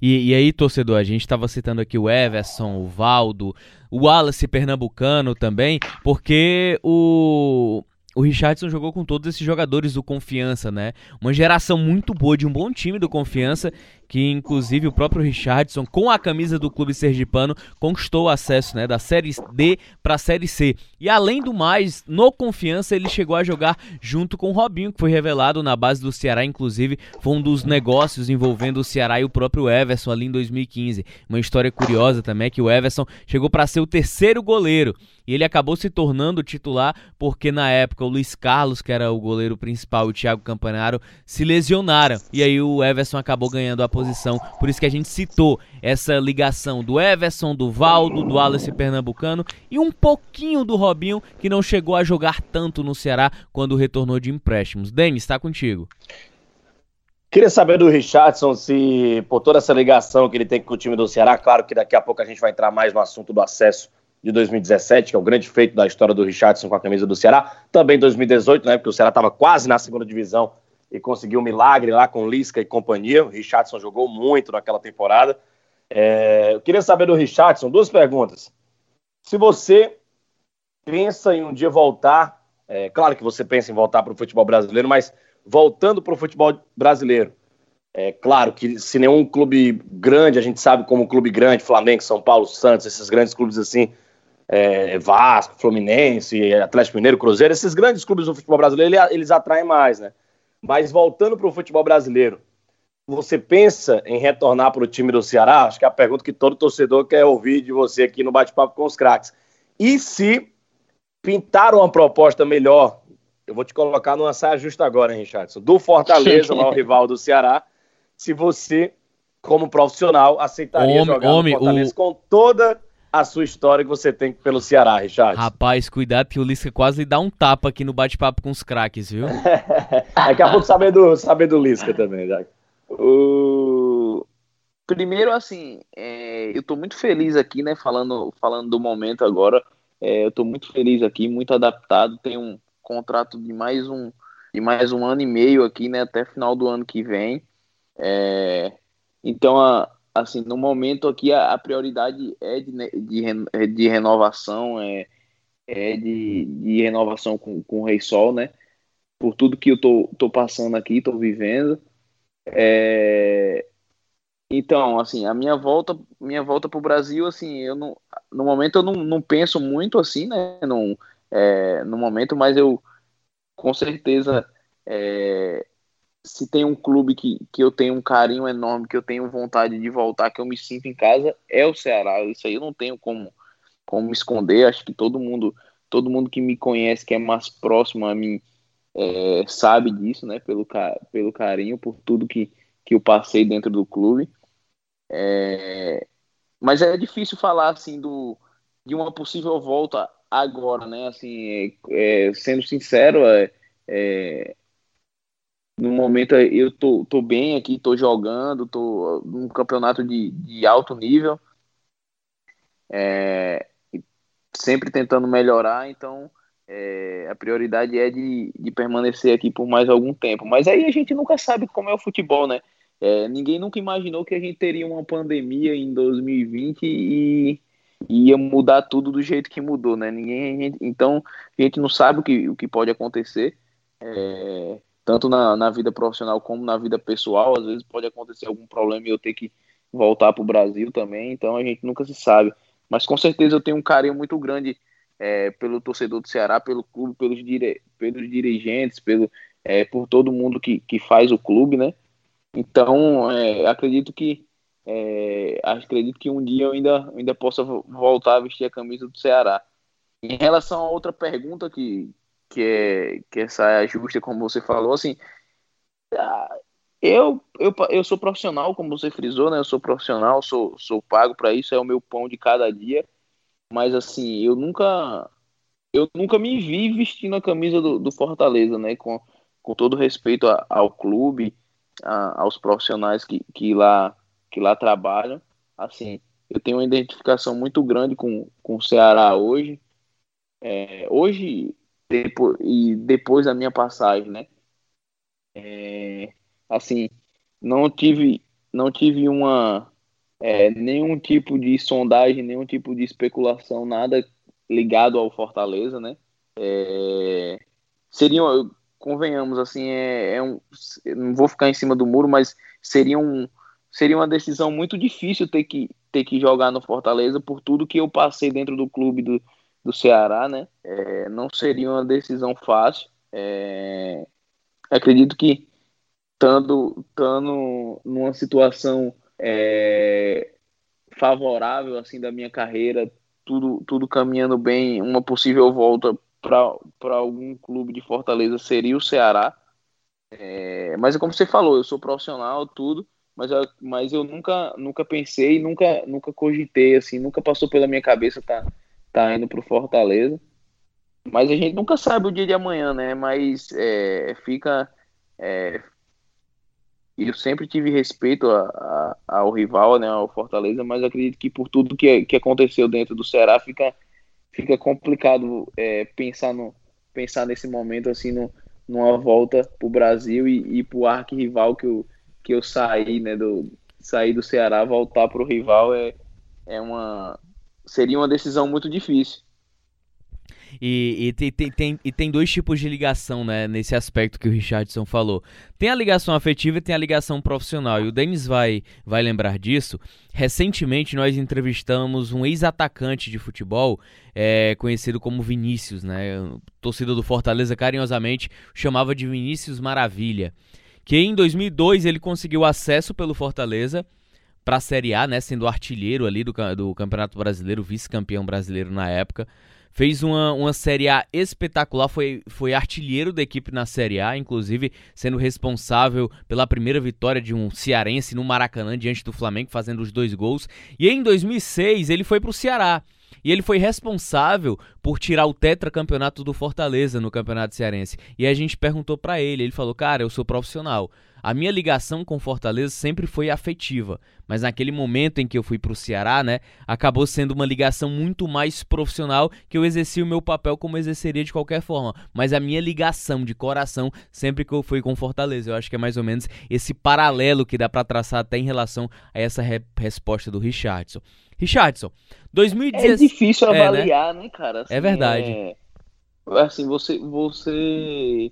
E, e aí, torcedor, a gente estava citando aqui o Everson, o Valdo, o Wallace Pernambucano também, porque o, o Richardson jogou com todos esses jogadores do Confiança, né? Uma geração muito boa de um bom time do Confiança, que inclusive o próprio Richardson, com a camisa do clube sergipano, conquistou o acesso, né, da Série D para a Série C. E além do mais, no Confiança ele chegou a jogar junto com o Robinho, que foi revelado na base do Ceará, inclusive foi um dos negócios envolvendo o Ceará e o próprio Everson ali em 2015. Uma história curiosa também é que o Everson chegou para ser o terceiro goleiro e ele acabou se tornando titular porque na época o Luiz Carlos, que era o goleiro principal, e o Thiago Campanaro se lesionaram. E aí o Everson acabou ganhando a posição. Por isso que a gente citou essa ligação do Everson, do Valdo, do Alice Pernambucano e um pouquinho do Robinho, que não chegou a jogar tanto no Ceará quando retornou de empréstimos. Denis, está contigo. Queria saber do Richardson se, por toda essa ligação que ele tem com o time do Ceará, claro que daqui a pouco a gente vai entrar mais no assunto do acesso de 2017, que é o grande feito da história do Richardson com a camisa do Ceará. Também 2018, né, porque o Ceará estava quase na segunda divisão e conseguiu um milagre lá com Lisca e companhia. O Richardson jogou muito naquela temporada. É, eu queria saber do Richardson duas perguntas. Se você pensa em um dia voltar, é, claro que você pensa em voltar para o futebol brasileiro, mas voltando para o futebol brasileiro, é claro que se nenhum clube grande, a gente sabe como clube grande, Flamengo, São Paulo, Santos, esses grandes clubes assim, é, Vasco, Fluminense, Atlético Mineiro, Cruzeiro, esses grandes clubes do futebol brasileiro, eles atraem mais, né? Mas voltando para o futebol brasileiro, você pensa em retornar para o time do Ceará? Acho que é a pergunta que todo torcedor quer ouvir de você aqui no Bate-Papo com os Craques. E se pintar uma proposta melhor, eu vou te colocar numa saia justa agora, hein, Richardson, do Fortaleza, o rival do Ceará, se você, como profissional, aceitaria homem, jogar homem, no Fortaleza o... com toda a sua história que você tem pelo Ceará, Richard. Rapaz, cuidado que o Lisca quase dá um tapa aqui no bate-papo com os craques, viu? Daqui a pouco saber do, saber do Lisca também, Jack. O... Primeiro, assim, é, eu tô muito feliz aqui, né, falando, falando do momento agora. É, eu tô muito feliz aqui, muito adaptado. Tenho um contrato de mais um, de mais um ano e meio aqui, né, até final do ano que vem. É, então, a, assim, no momento aqui a, a prioridade é de, de, de renovação, é, é de, de renovação com, com o Rei Sol, né? Por tudo que eu tô, tô passando aqui, tô vivendo. É, então, assim, a minha volta, minha volta para o Brasil, assim, eu não, no momento eu não, não penso muito assim, né? Não, é, no momento, mas eu com certeza é, se tem um clube que, que eu tenho um carinho enorme, que eu tenho vontade de voltar, que eu me sinto em casa, é o Ceará. Isso aí eu não tenho como, como esconder. Acho que todo mundo, todo mundo que me conhece, que é mais próximo a mim, é, sabe disso, né? Pelo, pelo carinho, por tudo que, que eu passei dentro do clube. É, mas é difícil falar assim do, de uma possível volta agora, né? Assim, é, é sendo sincero, é, é, no momento eu tô, tô bem aqui, tô jogando, tô num campeonato de, de alto nível, é, sempre tentando melhorar, então é, a prioridade é de, de permanecer aqui por mais algum tempo. Mas aí a gente nunca sabe como é o futebol, né? É, ninguém nunca imaginou que a gente teria uma pandemia em 2020 e, e ia mudar tudo do jeito que mudou, né? Ninguém, a gente, então a gente não sabe o que, o que pode acontecer, é, tanto na, na vida profissional como na vida pessoal. Às vezes pode acontecer algum problema e eu ter que voltar para o Brasil também, então a gente nunca se sabe. Mas com certeza eu tenho um carinho muito grande é, pelo torcedor do Ceará, pelo clube, pelos, dire, pelos dirigentes, pelo, é, por todo mundo que, que faz o clube, né? Então, é, acredito que é, acredito que um dia eu ainda, ainda possa voltar a vestir a camisa do Ceará. Em relação a outra pergunta que, que é que é justa, como você falou, assim, ah, eu, eu, eu sou profissional, como você frisou, né? Eu sou profissional, sou, sou pago para isso, é o meu pão de cada dia. Mas assim, eu nunca eu nunca me vi vestindo a camisa do, do Fortaleza, né? Com, com todo respeito a, ao clube, a, aos profissionais que, que, lá, que lá trabalham. Assim, eu tenho uma identificação muito grande com, com o Ceará hoje. É, hoje depois, e depois da minha passagem, né? É, assim, não tive, não tive uma é, nenhum tipo de sondagem, nenhum tipo de especulação, nada ligado ao Fortaleza, né? É, seriam, convenhamos, assim, é, é um, não vou ficar em cima do muro, mas seria, um, seria uma decisão muito difícil ter que, ter que jogar no Fortaleza por tudo que eu passei dentro do clube do, do Ceará, né? É, não seria uma decisão fácil. É, acredito que estando, estando numa situação é, favorável assim da minha carreira, tudo, tudo caminhando bem, uma possível volta para algum clube de Fortaleza seria o Ceará. É, mas é como você falou, eu sou profissional, tudo, mas eu, mas eu nunca, nunca pensei, nunca, nunca cogitei, assim, nunca passou pela minha cabeça tá, tá indo pro Fortaleza. Mas a gente nunca sabe o dia de amanhã, né? Mas é, fica. É, eu sempre tive respeito a, a, ao rival, né, ao Fortaleza, mas acredito que por tudo que, que aconteceu dentro do Ceará, fica fica complicado é, pensar, no, pensar nesse momento assim no, numa volta para o Brasil e, e para arquirrival que eu, que eu saí, né, do, sair do Ceará, voltar para o rival é, é uma seria uma decisão muito difícil. E, e, tem, tem, e tem dois tipos de ligação, né, nesse aspecto que o Richardson falou. Tem a ligação afetiva e tem a ligação profissional. E o Denis vai, vai lembrar disso. Recentemente nós entrevistamos um ex-atacante de futebol, é, conhecido como Vinícius, né? Torcida do Fortaleza carinhosamente chamava de Vinícius Maravilha. Que em 2002 ele conseguiu acesso pelo Fortaleza para a Série A, né, sendo artilheiro ali do, do Campeonato Brasileiro, vice-campeão brasileiro na época. Fez uma, uma Série A espetacular, foi, foi artilheiro da equipe na Série A, inclusive sendo responsável pela primeira vitória de um cearense no Maracanã diante do Flamengo, fazendo os dois gols. E em 2006 ele foi para o Ceará. E ele foi responsável por tirar o tetracampeonato do Fortaleza no Campeonato Cearense. E a gente perguntou para ele, ele falou: "Cara, eu sou profissional. A minha ligação com Fortaleza sempre foi afetiva, mas naquele momento em que eu fui para o Ceará, né, acabou sendo uma ligação muito mais profissional que eu exerci o meu papel como exerceria de qualquer forma. Mas a minha ligação de coração sempre que eu fui com Fortaleza, eu acho que é mais ou menos esse paralelo que dá para traçar até em relação a essa re resposta do Richardson. Richardson, 2016. É difícil avaliar, é, né? né, cara? Assim, é verdade. É... Assim, você, você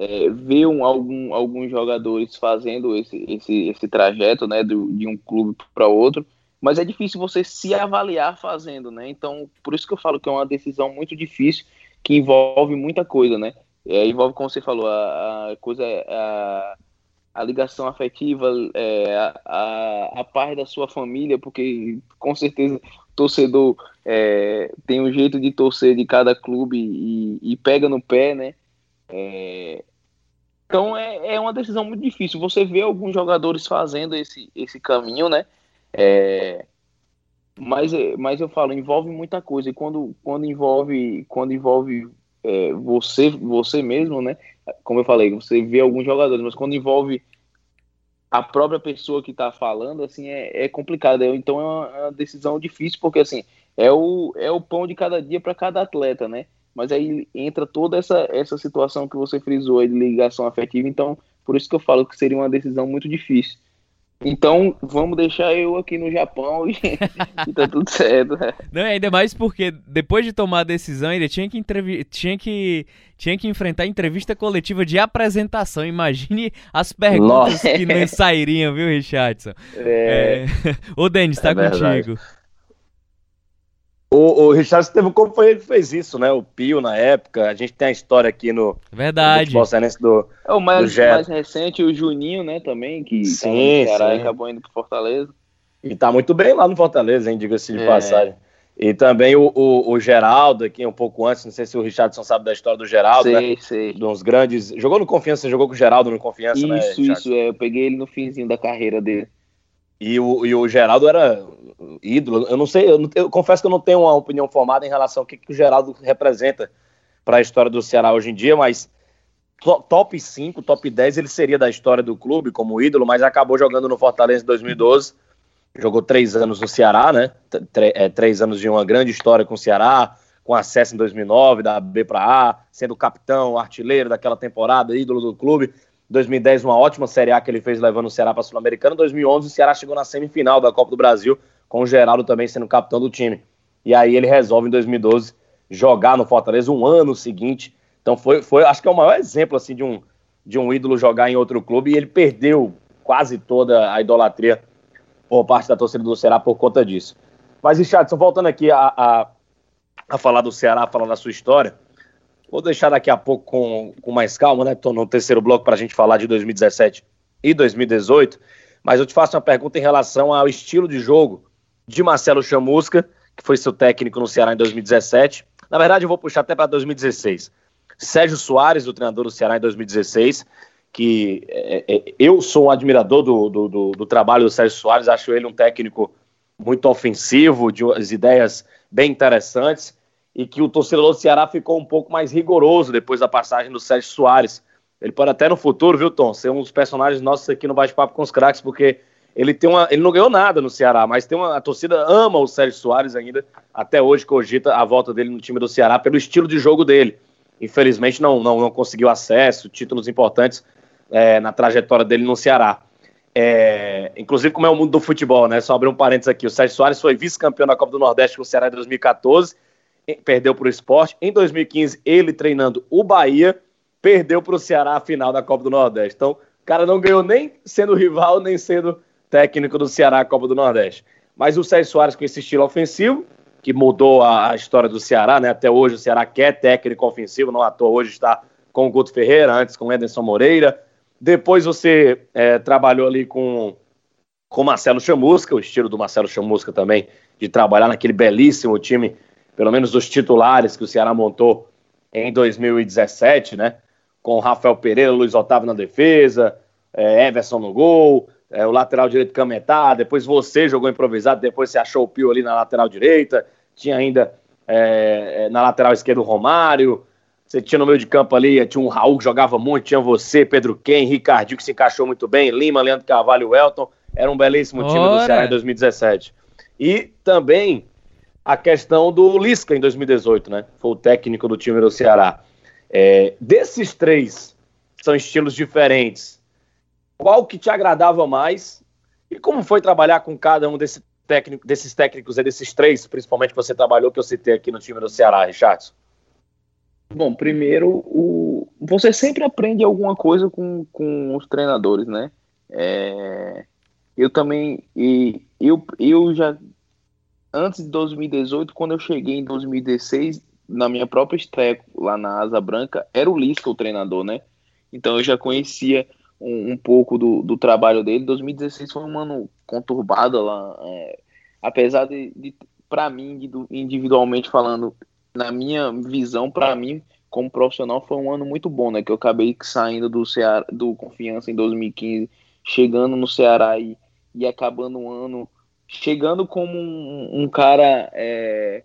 é, vê um, algum, alguns jogadores fazendo esse, esse, esse trajeto, né, do, de um clube para outro, mas é difícil você se avaliar fazendo, né? Então, por isso que eu falo que é uma decisão muito difícil, que envolve muita coisa, né? É, envolve, como você falou, a, a coisa, a, a ligação afetiva, é, a, a, a parte da sua família, porque com certeza torcedor é, tem um jeito de torcer de cada clube e, e pega no pé, né? É, então é, é uma decisão muito difícil. Você vê alguns jogadores fazendo esse, esse caminho, né? É, mas, mas eu falo, envolve muita coisa. E quando, quando envolve, quando envolve é, você, você mesmo, né? Como eu falei, você vê alguns jogadores, mas quando envolve a própria pessoa que está falando, assim, é, é complicado. Então é uma, é uma, decisão difícil, porque assim, é o, é o pão de cada dia para cada atleta, né? Mas aí entra toda essa, essa situação que você frisou aí de ligação afetiva, então por isso que eu falo que seria uma decisão muito difícil. Então, vamos deixar eu aqui no Japão e, e tá tudo certo. Não, ainda mais porque depois de tomar a decisão, ainda tinha que, tinha que, tinha que enfrentar a entrevista coletiva de apresentação. Imagine as perguntas Nossa. que não sairiam, viu, Richardson? É. é... Ô, Denis, tá é contigo. Verdade. O, o Richard teve um companheiro que fez isso, né? O Pio na época. A gente tem a história aqui no. Verdade. No do, é o mais, do mais recente, o Juninho, né? Também, que sim, tá no Ceará e acabou indo pro Fortaleza. E tá muito bem lá no Fortaleza, hein? Diga-se de é. passagem. E também o, o, o, Geraldo, aqui um pouco antes, não sei se o Richardson sabe da história do Geraldo, sei, né? Sei, De uns grandes. Jogou no Confiança, jogou com o Geraldo no Confiança, isso, né? Isso, isso, é. Eu peguei ele no finzinho da carreira dele. E o, e o Geraldo era ídolo. Eu não sei, eu, não, eu, confesso que eu não tenho uma opinião formada em relação ao que, que o Geraldo representa para a história do Ceará hoje em dia, mas top 5, top 10 ele seria da história do clube como ídolo, mas acabou jogando no Fortaleza em 2012. Jogou três anos no Ceará, né? É, três anos de uma grande história com o Ceará, com acesso em 2009 da B para A, sendo capitão, artilheiro daquela temporada, ídolo do clube. 2010, uma ótima Série A que ele fez levando o Ceará para a Sul-Americana. 2011, o Ceará chegou na semifinal da Copa do Brasil, com o Geraldo também sendo capitão do time. E aí ele resolve, em 2012, jogar no Fortaleza um ano seguinte. Então foi, foi acho que é o maior exemplo assim, de, um, de um ídolo jogar em outro clube e ele perdeu quase toda a idolatria por parte da torcida do Ceará por conta disso. Mas, Richardson, voltando aqui a, a, a falar do Ceará, a falar da sua história, Vou deixar daqui a pouco com, com mais calma, né? Estou no terceiro bloco para a gente falar de 2017 e 2018. Mas eu te faço uma pergunta em relação ao estilo de jogo de Marcelo Chamusca, que foi seu técnico no Ceará em 2017. Na verdade, eu vou puxar até para 2016. Sérgio Soares, o treinador do Ceará em 2016, que é, é, eu sou um admirador do, do, do, do, trabalho do Sérgio Soares, acho ele um técnico muito ofensivo, de as ideias bem interessantes e que o torcedor do Ceará ficou um pouco mais rigoroso depois da passagem do Sérgio Soares. Ele pode até no futuro, viu, Tom, ser um dos personagens nossos aqui no Bate-Papo com os Craques, porque ele tem uma. Ele não ganhou nada no Ceará, mas tem uma. A torcida ama o Sérgio Soares ainda, até hoje cogita a volta dele no time do Ceará pelo estilo de jogo dele. Infelizmente não, não, não conseguiu acesso, títulos importantes é, na trajetória dele no Ceará. É, inclusive, como é o mundo do futebol, né? Só abrir um parênteses aqui. O Sérgio Soares foi vice-campeão da Copa do Nordeste com o Ceará em 2014 perdeu para o esporte. Em 2015, ele treinando o Bahia, perdeu para o Ceará a final da Copa do Nordeste. Então, o cara não ganhou nem sendo rival, nem sendo técnico do Ceará a Copa do Nordeste. Mas o Sérgio Soares com esse estilo ofensivo, que mudou a, história do Ceará, né? Até hoje o Ceará quer técnico ofensivo, não à toa hoje está com o Guto Ferreira, antes com o Ederson Moreira. Depois você é, trabalhou ali com com Marcelo Chamusca, o estilo do Marcelo Chamusca também, de trabalhar naquele belíssimo time pelo menos os titulares que o Ceará montou em 2017, né? Com o Rafael Pereira, Luiz Otávio na defesa, é, Everson no gol, é, o lateral direito Cametá, depois você jogou improvisado, depois você achou o Pio ali na lateral direita, tinha ainda é, é na lateral esquerda o Romário, Você tinha no meio de campo ali, tinha um Raul que jogava muito, tinha você, Pedro Ken, Ricardinho que se encaixou muito bem, Lima, Leandro Carvalho, Welton. Era um belíssimo time Ora. do Ceará em 2017. E também a questão do Lisca em 2018, né? Foi o técnico do time do Ceará. É, desses três, são estilos diferentes. Qual que te agradava mais? E como foi trabalhar com cada um desse técnico, desses técnicos e desses três, principalmente que você trabalhou, que eu citei aqui no time do Ceará, Richardson? Bom, primeiro, o... você sempre aprende alguma coisa com, com os treinadores, né? É... Eu também, e eu, eu já antes de 2018, quando eu cheguei em 2016, na minha própria estreia lá na Asa Branca, era o Lisca o treinador, né? Então eu já conhecia um, um pouco do, do, trabalho dele. 2016 foi um ano conturbado lá, é, apesar de, de para mim, individualmente falando, na minha visão, para mim, como profissional, foi um ano muito bom, né? Que eu acabei saindo do Ceará, do Confiança em 2015, chegando no Ceará e, e acabando o ano chegando como um, um cara é,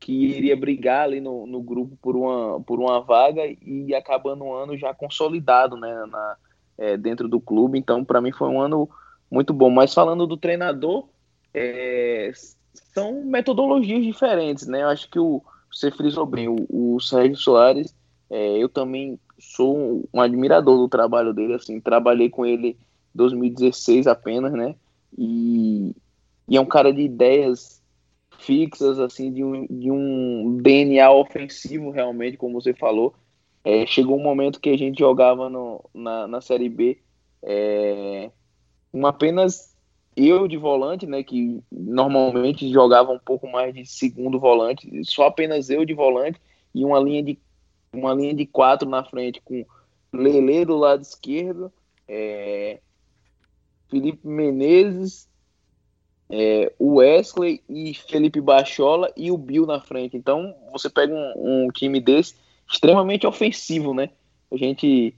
que iria brigar ali no, no grupo por uma, por uma vaga e acabando um ano já consolidado né, na, é, dentro do clube. Então, para mim, foi um ano muito bom. Mas falando do treinador, é, são metodologias diferentes. Né? Eu acho que o, você frisou bem, o, o Sérgio Soares, é, eu também sou um admirador do trabalho dele. Assim, trabalhei com ele em 2016 apenas, né? E, e é um cara de ideias fixas, assim, de um, de um DNA ofensivo, realmente, como você falou. É, chegou um momento que a gente jogava no, na, na Série B é, um apenas eu de volante, né, que normalmente jogava um pouco mais de segundo volante, só apenas eu de volante e uma linha de uma linha de quatro na frente com Lele do lado esquerdo, é, Felipe Menezes é, o Wesley e Felipe Bachola e o Bill na frente. Então você pega um, um time desse extremamente ofensivo, né? A gente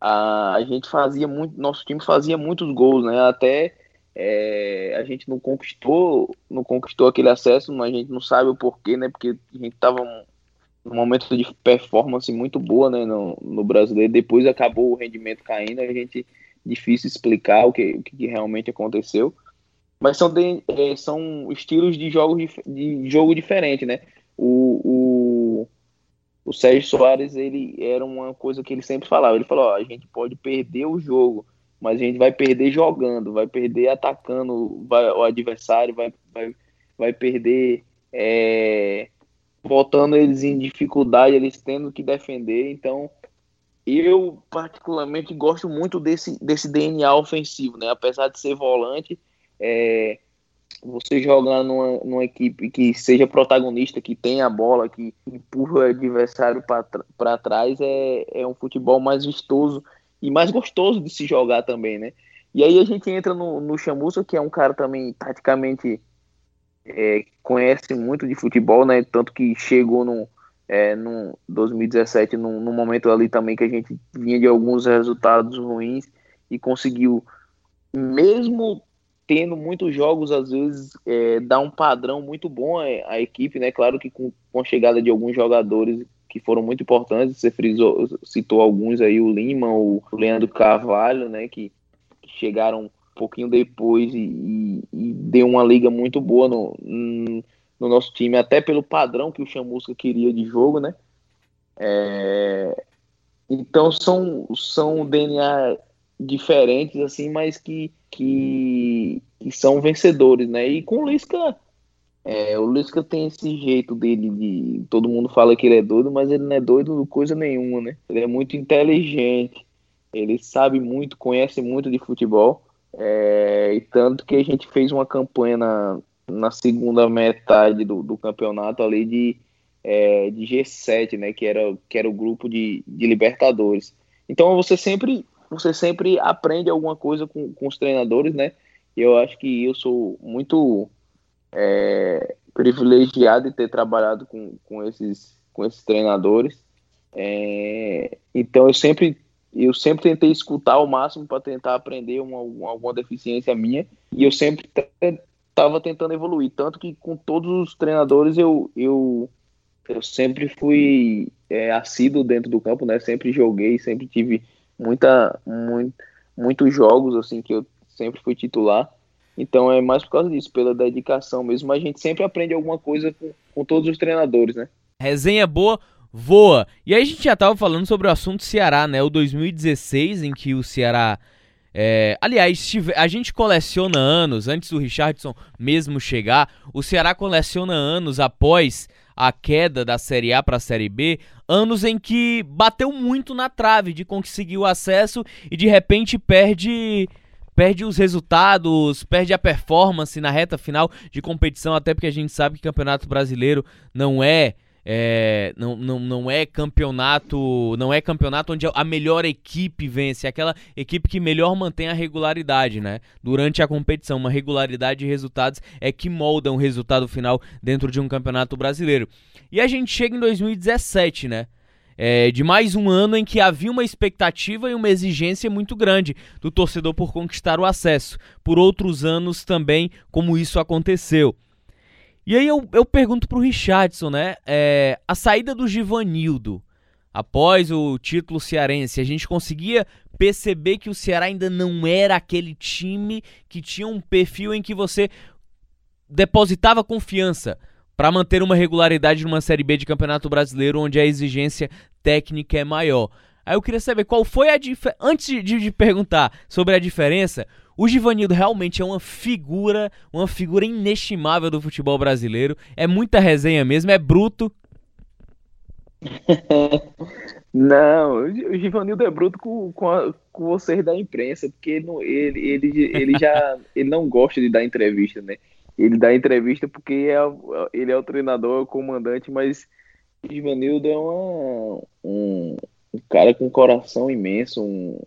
a, a, gente fazia muito, nosso time fazia muitos gols, né? Até é, a gente não conquistou, não conquistou aquele acesso, mas a gente não sabe o porquê, né? Porque a gente tava num momento de performance muito boa, né? No, no brasileiro. Depois acabou o rendimento caindo, a gente difícil explicar o que, o que realmente aconteceu mas são, de, é, são estilos de, jogos de, de jogo diferente, né? O, o, o Sérgio Soares, ele era uma coisa que ele sempre falava, ele falou, ó, a gente pode perder o jogo, mas a gente vai perder jogando, vai perder atacando vai, o adversário, vai, vai, vai perder é, botando eles em dificuldade, eles tendo que defender, então eu particularmente gosto muito desse, desse DNA ofensivo, né? Apesar de ser volante, é, você jogar numa, numa equipe que seja protagonista, que tenha a bola, que empurra o adversário para trás, é, é um futebol mais vistoso e mais gostoso de se jogar também, né? E aí a gente entra no, no Chamuça, que é um cara também praticamente é, conhece muito de futebol, né? Tanto que chegou no, é, no 2017, num, num momento ali também que a gente vinha de alguns resultados ruins e conseguiu, mesmo tendo muitos jogos, às vezes, é, dá um padrão muito bom à, equipe, né? Claro que com, com, a chegada de alguns jogadores que foram muito importantes, você frisou, citou alguns aí, o Lima, o Leandro Carvalho, né? Que, chegaram um pouquinho depois e, e, e, deu uma liga muito boa no, no nosso time, até pelo padrão que o Chamusca queria de jogo, né? É, então são, são DNA diferentes, assim, mas que, que, que são vencedores, né? E com o Lisca, é, o Lisca tem esse jeito dele de. Todo mundo fala que ele é doido, mas ele não é doido coisa nenhuma, né? Ele é muito inteligente, ele sabe muito, conhece muito de futebol. É, e tanto que a gente fez uma campanha na, na segunda metade do, do campeonato ali de, é, de G7, né? Que era, que era o grupo de, de Libertadores. Então você sempre você sempre aprende alguma coisa com, com os treinadores, né? Eu acho que eu sou muito é, privilegiado de ter trabalhado com, com, esses, com esses treinadores. É, então eu sempre eu sempre tentei escutar ao máximo para tentar aprender uma, alguma deficiência minha e eu sempre estava tentando evoluir tanto que com todos os treinadores eu, eu eu sempre fui é, assíduo dentro do campo, né? Sempre joguei, sempre tive muita, muito, muitos jogos assim que eu sempre fui titular. Então é mais por causa disso, pela dedicação mesmo. A gente sempre aprende alguma coisa com, com todos os treinadores, né? Resenha boa, voa. E aí a gente já tava falando sobre o assunto Ceará, né? O 2016, em que o Ceará. É, aliás, a gente coleciona anos, antes do Richardson mesmo chegar, o Ceará coleciona anos após a queda da Série A para a Série B, anos em que bateu muito na trave de conseguir o acesso e de repente perde perde os resultados, perde a performance na reta final de competição, até porque a gente sabe que Campeonato Brasileiro não é é, não, não, não é campeonato não é campeonato onde a melhor equipe vence, é aquela equipe que melhor mantém a regularidade, né? Durante a competição, uma regularidade de resultados é que molda um resultado final dentro de um campeonato brasileiro. E a gente chega em 2017, né? É, de mais um ano em que havia uma expectativa e uma exigência muito grande do torcedor por conquistar o acesso. Por outros anos também, como isso aconteceu. E aí eu, eu pergunto pro Richardson, né? É, a saída do Givanildo após o título cearense, a gente conseguia perceber que o Ceará ainda não era aquele time que tinha um perfil em que você depositava confiança para manter uma regularidade numa Série B de Campeonato Brasileiro, onde a exigência técnica é maior. Aí eu queria saber qual foi a diferença. Antes de, de, perguntar sobre a diferença, o Givanildo realmente é uma figura, uma figura inestimável do futebol brasileiro. É muita resenha mesmo, é bruto. Não, o Givanildo é bruto com, com, a, com vocês da imprensa, porque ele, ele, ele, ele já ele não gosta de dar entrevista, né? ele dá entrevista porque é, ele é o treinador, é o comandante, mas o Ivanildo é uma, um, um, cara com um coração imenso, um,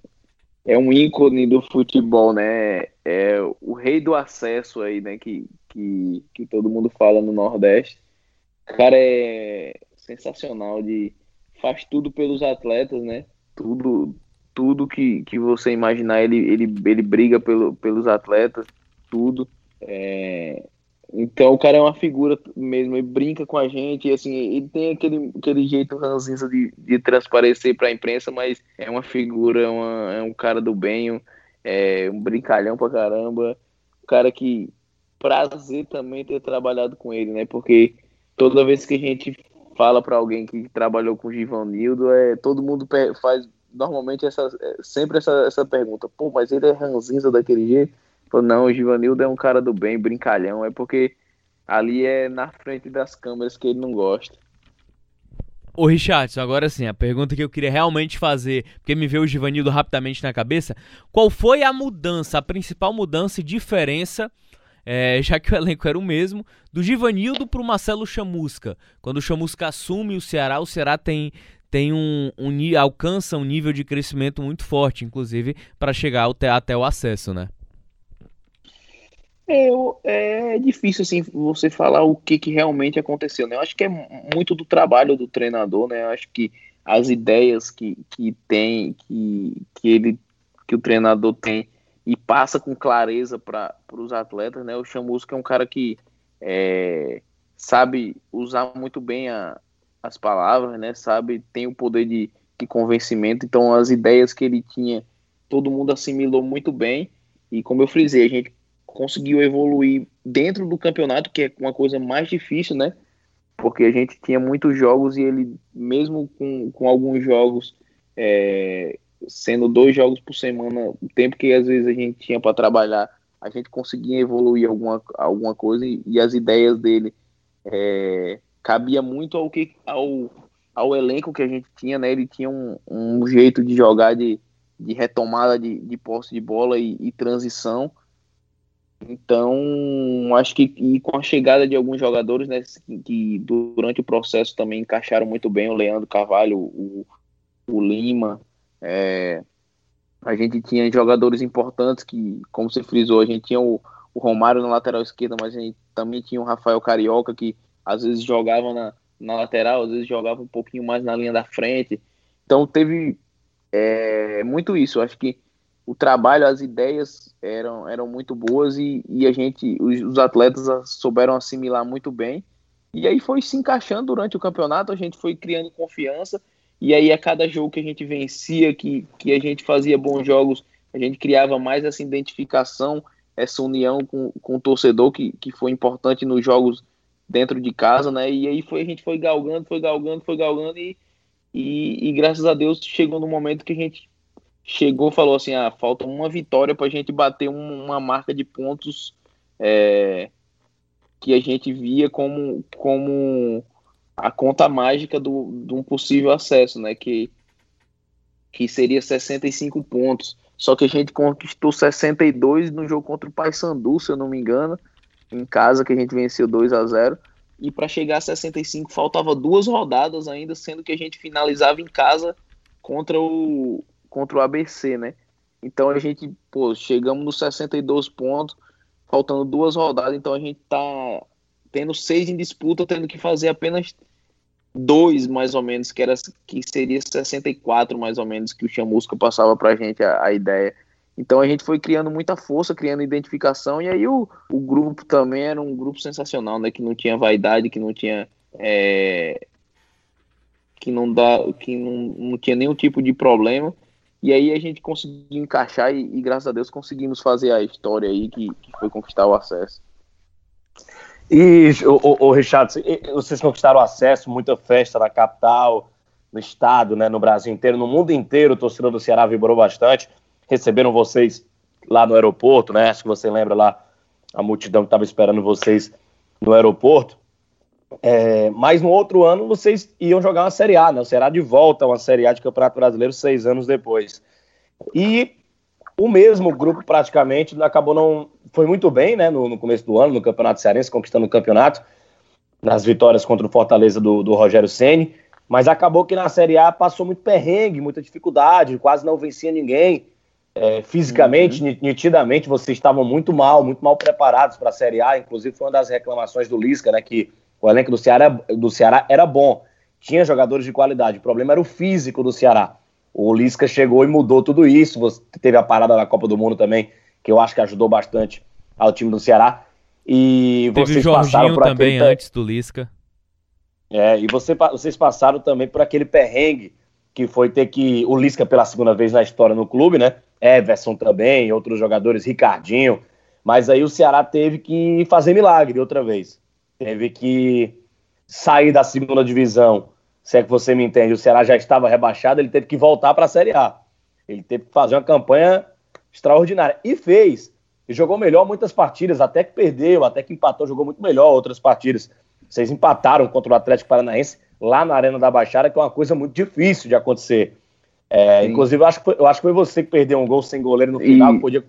é um ícone do futebol, né? É o rei do acesso aí, né? Que, que, que todo mundo fala no Nordeste. O cara é sensacional, de faz tudo pelos atletas, né? Tudo, tudo que, que você imaginar, ele, ele, ele briga pelo, pelos atletas, tudo. É, então o cara é uma figura mesmo, ele brinca com a gente, e assim, ele tem aquele, aquele jeito ranzinza de, de transparecer para a imprensa, mas é uma figura, é uma, é um cara do bem, é um brincalhão pra caramba, um cara que prazer também ter trabalhado com ele, né? Porque toda vez que a gente fala para alguém que trabalhou com o Givanildo, é, todo mundo faz normalmente essa, é, sempre essa, essa pergunta, pô, mas ele é ranzinza daquele jeito? Falou, não, o Givanildo é um cara do bem, brincalhão. É porque ali é na frente das câmeras que ele não gosta. Ô Richardson, agora sim, a pergunta que eu queria realmente fazer, porque me veio o Givanildo rapidamente na cabeça, qual foi a mudança, a principal mudança e diferença, é, já que o elenco era o mesmo, do Givanildo para o Marcelo Chamusca? Quando o Chamusca assume o Ceará, o Ceará tem, tem um, um alcança um nível de crescimento muito forte, inclusive para chegar até, até o acesso, né? É, é difícil assim você falar o que, que realmente aconteceu, né? Eu acho que é muito do trabalho do treinador, né? Eu acho que as ideias que, que tem, que, que ele que o treinador tem e passa com clareza para os atletas, né? O Chamusca é um cara que é, sabe usar muito bem a, as palavras, né? Sabe, tem o poder de, de convencimento, então as ideias que ele tinha, todo mundo assimilou muito bem. E como eu frisei, a gente conseguiu evoluir dentro do campeonato, que é uma coisa mais difícil, né? Porque a gente tinha muitos jogos e ele, mesmo com, com alguns jogos, é, sendo dois jogos por semana, o tempo que às vezes a gente tinha para trabalhar, a gente conseguia evoluir alguma, alguma coisa e, e as ideias dele é, cabia muito ao, que, ao, ao elenco que a gente tinha, né? Ele tinha um, um jeito de jogar de, de retomada de, de posse de bola e, e transição então, acho que e com a chegada de alguns jogadores, né, que durante o processo também encaixaram muito bem, o Leandro Carvalho, o, o Lima, é, a gente tinha jogadores importantes que, como você frisou, a gente tinha o, o Romário na lateral esquerda, mas a gente também tinha o Rafael Carioca, que às vezes jogava na, na lateral, às vezes jogava um pouquinho mais na linha da frente. Então, teve é, muito isso. Acho que o trabalho, as ideias eram, eram muito boas e, e a gente, os, os, atletas souberam assimilar muito bem. E aí foi se encaixando durante o campeonato, a gente foi criando confiança, e aí a cada jogo que a gente vencia, que, que a gente fazia bons jogos, a gente criava mais essa identificação, essa união com, com o torcedor, que, que foi importante nos jogos dentro de casa, né? E aí foi, a gente foi galgando, foi galgando, foi galgando, e, e, e graças a Deus chegou no momento que a gente chegou falou assim: ah, falta uma vitória para a gente bater um, uma marca de pontos é, que a gente via como, como a conta mágica do, de um possível acesso, né? Que, que seria 65 pontos. Só que a gente conquistou 62 no jogo contra o Paysandu, se eu não me engano, em casa, que a gente venceu 2 a 0 E para chegar a 65 faltava duas rodadas ainda, sendo que a gente finalizava em casa contra o, contra o ABC, né? Então a gente, pô, chegamos nos 62 pontos, faltando duas rodadas, então a gente tá tendo seis em disputa, tendo que fazer apenas dois, mais ou menos, que, era, que seria 64, mais ou menos, que o Chamusca passava pra gente a, a ideia. Então a gente foi criando muita força, criando identificação, e aí o, o grupo também era um grupo sensacional, né? Que não tinha vaidade, que não tinha. É, que não dá. que não, não tinha nenhum tipo de problema. E aí a gente conseguiu encaixar e, e, graças a Deus conseguimos fazer a história aí que, que foi conquistar o acesso. E, o, o, Richard, vocês conquistaram acesso, muita festa na capital, no estado, né, no Brasil inteiro, no mundo inteiro, o torcedor do Ceará vibrou bastante. Receberam vocês lá no aeroporto, né? Acho que você lembra lá a multidão que estava esperando vocês no aeroporto. É, mas no outro ano vocês iam jogar uma Série A, né? O Ceará de volta a uma Série A de Campeonato Brasileiro seis anos depois. E o mesmo grupo praticamente acabou não. Foi muito bem, né? No, no começo do ano, no Campeonato Cearense, conquistando o campeonato, nas vitórias contra o Fortaleza do, do Rogério Ceni mas acabou que na Série A passou muito perrengue, muita dificuldade, quase não vencia ninguém. É, fisicamente, uhum. nitidamente, vocês estavam muito mal, muito mal preparados para a Série A. Inclusive, foi uma das reclamações do Lisca, né? Que o elenco do Ceará, do Ceará era bom, tinha jogadores de qualidade. O problema era o físico do Ceará. O Lisca chegou e mudou tudo isso. Você teve a parada na Copa do Mundo também, que eu acho que ajudou bastante ao time do Ceará. E teve vocês o passaram por também aquele... antes do Lisca. É, e você, vocês passaram também por aquele perrengue que foi ter que. O Lisca pela segunda vez na história no clube, né? Everson também, outros jogadores, Ricardinho. Mas aí o Ceará teve que fazer milagre outra vez teve que sair da segunda divisão, se é que você me entende, o Ceará já estava rebaixado, ele teve que voltar para a Série A. Ele teve que fazer uma campanha extraordinária. E fez. E jogou melhor muitas partidas, até que perdeu, até que empatou, jogou muito melhor outras partidas. Vocês empataram contra o Atlético Paranaense lá na Arena da Baixada, que é uma coisa muito difícil de acontecer. É, inclusive, eu acho, que foi, eu acho que foi você que perdeu um gol sem goleiro no final, e... podia,